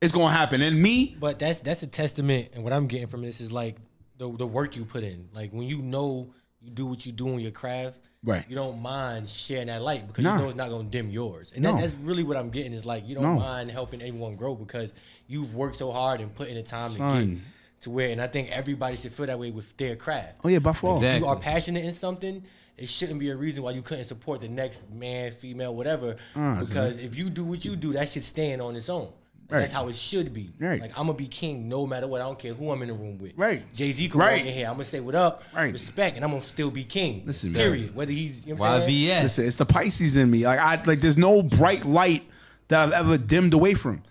It's gonna happen. And me, But that's that's a testament, and what I'm getting from this is like the the work you put in. Like when you know you do what you do in your craft, Right. You don't mind sharing that light because Nah. you know it's not gonna dim yours. And No. that, that's really what I'm getting is like you don't No. mind helping anyone grow because you've worked so hard and put in the time to get to where. And I think everybody should feel that way with their craft. Oh yeah, by far. Exactly. If you are passionate in something, it shouldn't be a reason why you couldn't support the next man, female, whatever. Uh, because if you do what you do, that should stand on its own. And That's how it should be. Right. Like I'm gonna be king no matter what. I don't care who I'm in the room with. Right. Jay Z can Right. walk in here. I'm gonna say what up, Right. respect, and I'm gonna still be king. Listen, period. Whether he's you know what I'm saying? YVS. Listen, it's the Pisces in me. Like I like there's no bright light that I've ever dimmed away from.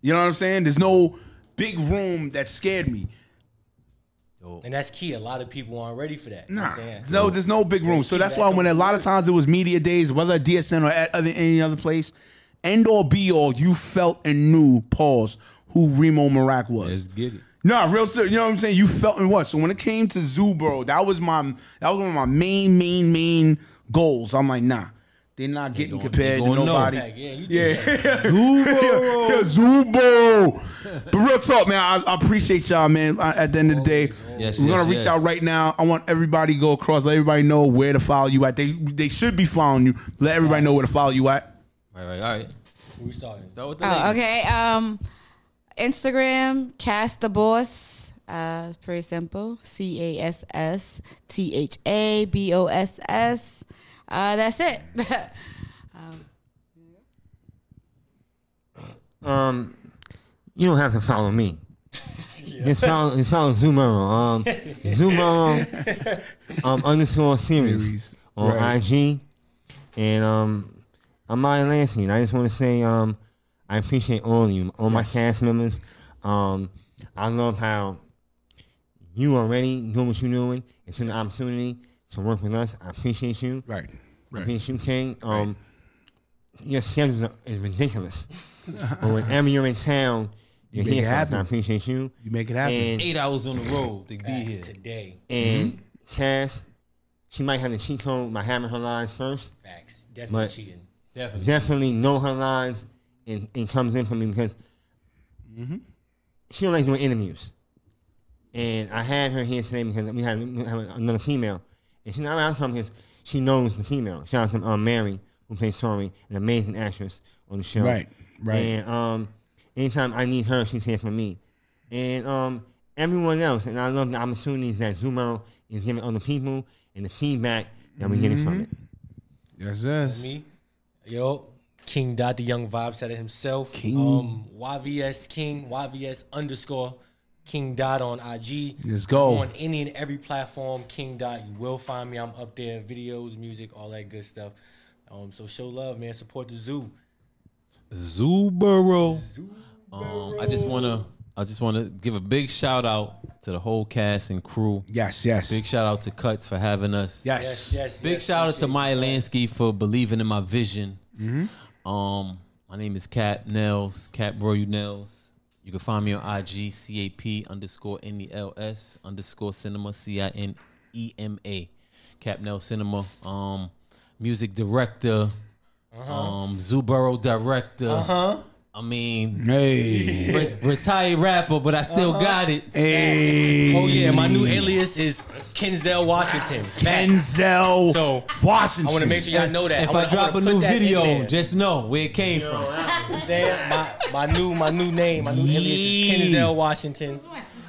You know what I'm saying? There's no big room that scared me. And that's key. A lot of people aren't ready for that. You know Nah, I'm saying? no, there's no big room. So that's why when a lot of times it was media days, whether at DSN or at other, any other place, end all be all, you felt and knew, pause, who Reemo Meerak was. Let's get it. No, real. You know what I'm saying? You felt and what? So when it came to Zoo Boro, that was my that was one of my main, main, main goals. I'm like, nah, they're not getting gonna- compared to nobody. Like, yeah, you Yeah, Zoo Boro. yeah, Zoo Boro. But real talk, man. I, I appreciate y'all, man. I- At the end of the day, Yes, we're gonna reach yes. out right now. I want everybody to go across. Let everybody know where to follow you at. They they should be following you. Let everybody know where to follow you at. Right, right, all right. Who we starting? Start with the Oh, lady. okay. Um, Instagram, cast the boss. Uh, pretty simple. C A S S T H A B O S S. Uh, that's it. Um, you don't have to follow me. Just follow, just follow Zoo Boro. Um, Zoo Boro um, underscore series Series. on Right. IG. And um, I'm Maya Lansky. And I just want to say um, I appreciate all of you, all my cast members. Um, I love how you already doing what you're doing. It's an opportunity to work with us. I appreciate you. Right, I right. appreciate you, King. Um, Your schedule is- is ridiculous. but whenever you're in town, you're make here it for us. happen. I appreciate you. You make it happen. And Eight hours on the road to be here. Today. and Mm-hmm. Cass, she might have the cheat code by having her lines first. Facts. Definitely cheating. Definitely. Definitely know her lines and, and comes in for me because Mm-hmm. she don't like doing interviews. And I had her here today because we had, we had another female. And she's not allowed to come because she knows the female. Shout out to um, Mary, who plays Tori, an amazing actress on the show. Right, right. And um, anytime I need her, she's here for me. And um, everyone else. And I love the opportunities that Zoo Boro is giving other people and the feedback that we're getting from it. yes, yes. Me, yo, King Dot, the young vibe said it himself. King. Um, YVS King, YVS underscore King Dot on IG. Let's go. On any and every platform, King Dot, you will find me. I'm up there, videos, music, all that good stuff. Um, so show love, man. Support the zoo. Zubero. Um, I just wanna I just wanna give a big shout out to the whole cast and crew. Yes, yes. Big shout out to Cuts for having us. yes. Yes, yes. Big yes, shout out to Maya. Lansky for believing in my vision. Um, my name is Cap Nels, Cap Royal Nels. You can find me on IG, CAP underscore N-E-L-S underscore cinema, C-I-N-E-M-A. Cap Nels Cinema. Um, music director. Uh-huh. Um, Zoo Boro director. Uh-huh. I mean, Hey. re- retired rapper, but I still uh-huh. got it. hey. Oh yeah, my new alias is Kenzel Washington. Facts. Denzel So Washington. I want to make sure y'all know that. If wanna- I drop a new video, just know where it came from. You I'm saying? My, my new my new name, my new alias is Kenzel Washington.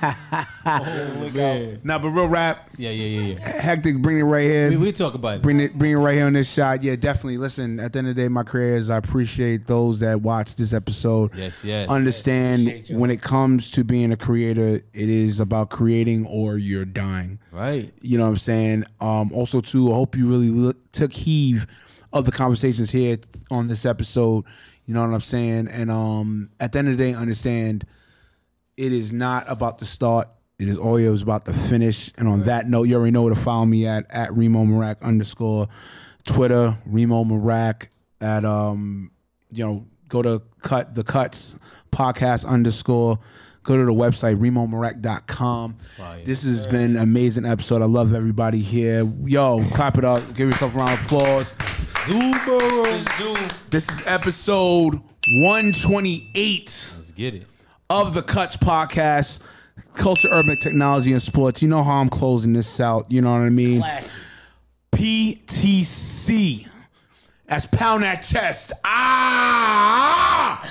Look out. Nah, but real rap, Yeah, yeah, yeah, yeah. hectic. Bring it right here. We, we talk about it. bring it, bring it right here on this shot. Yeah, definitely. Listen, at the end of the day, my creators, I appreciate those that watch this episode. Yes, yes. Understand Appreciate y'all. when it comes to being a creator, it is about creating or you're dying. Right. You know what I'm saying? Um, also, too, I hope you really look, took heed of the conversations here on this episode. You know what I'm saying? And um, at the end of the day, understand it is not about the start. It is all always about the finish. And on that note, you already know where to follow me at at Reemo Meerak underscore Twitter, Reemo Meerak at um, you know, go to cut the cuts podcast underscore. Go to the website reemomeerak.com. Fire. This has been an amazing episode. I love everybody here. Yo, clap it up. Give yourself a round of applause. The zoo. This is episode 128 Let's get it. Of the Cuts podcast, culture, urban technology, and sports. You know how I'm closing this out. You know what I mean? Classic. PTC. That's pound that chest. Ah!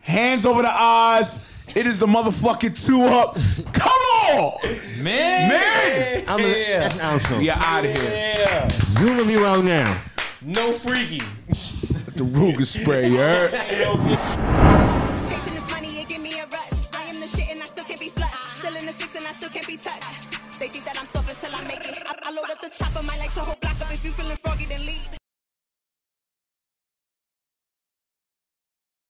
Hands over the eyes. It is the motherfucking two up. Come on, Man. man. I'm gonna, That's an outro. We are out of here. Yeah. Zoom review out now. No freaky. The Ruger spray, you heard? load up the chopper, might light your whole block up. If you feeling froggy, then leave.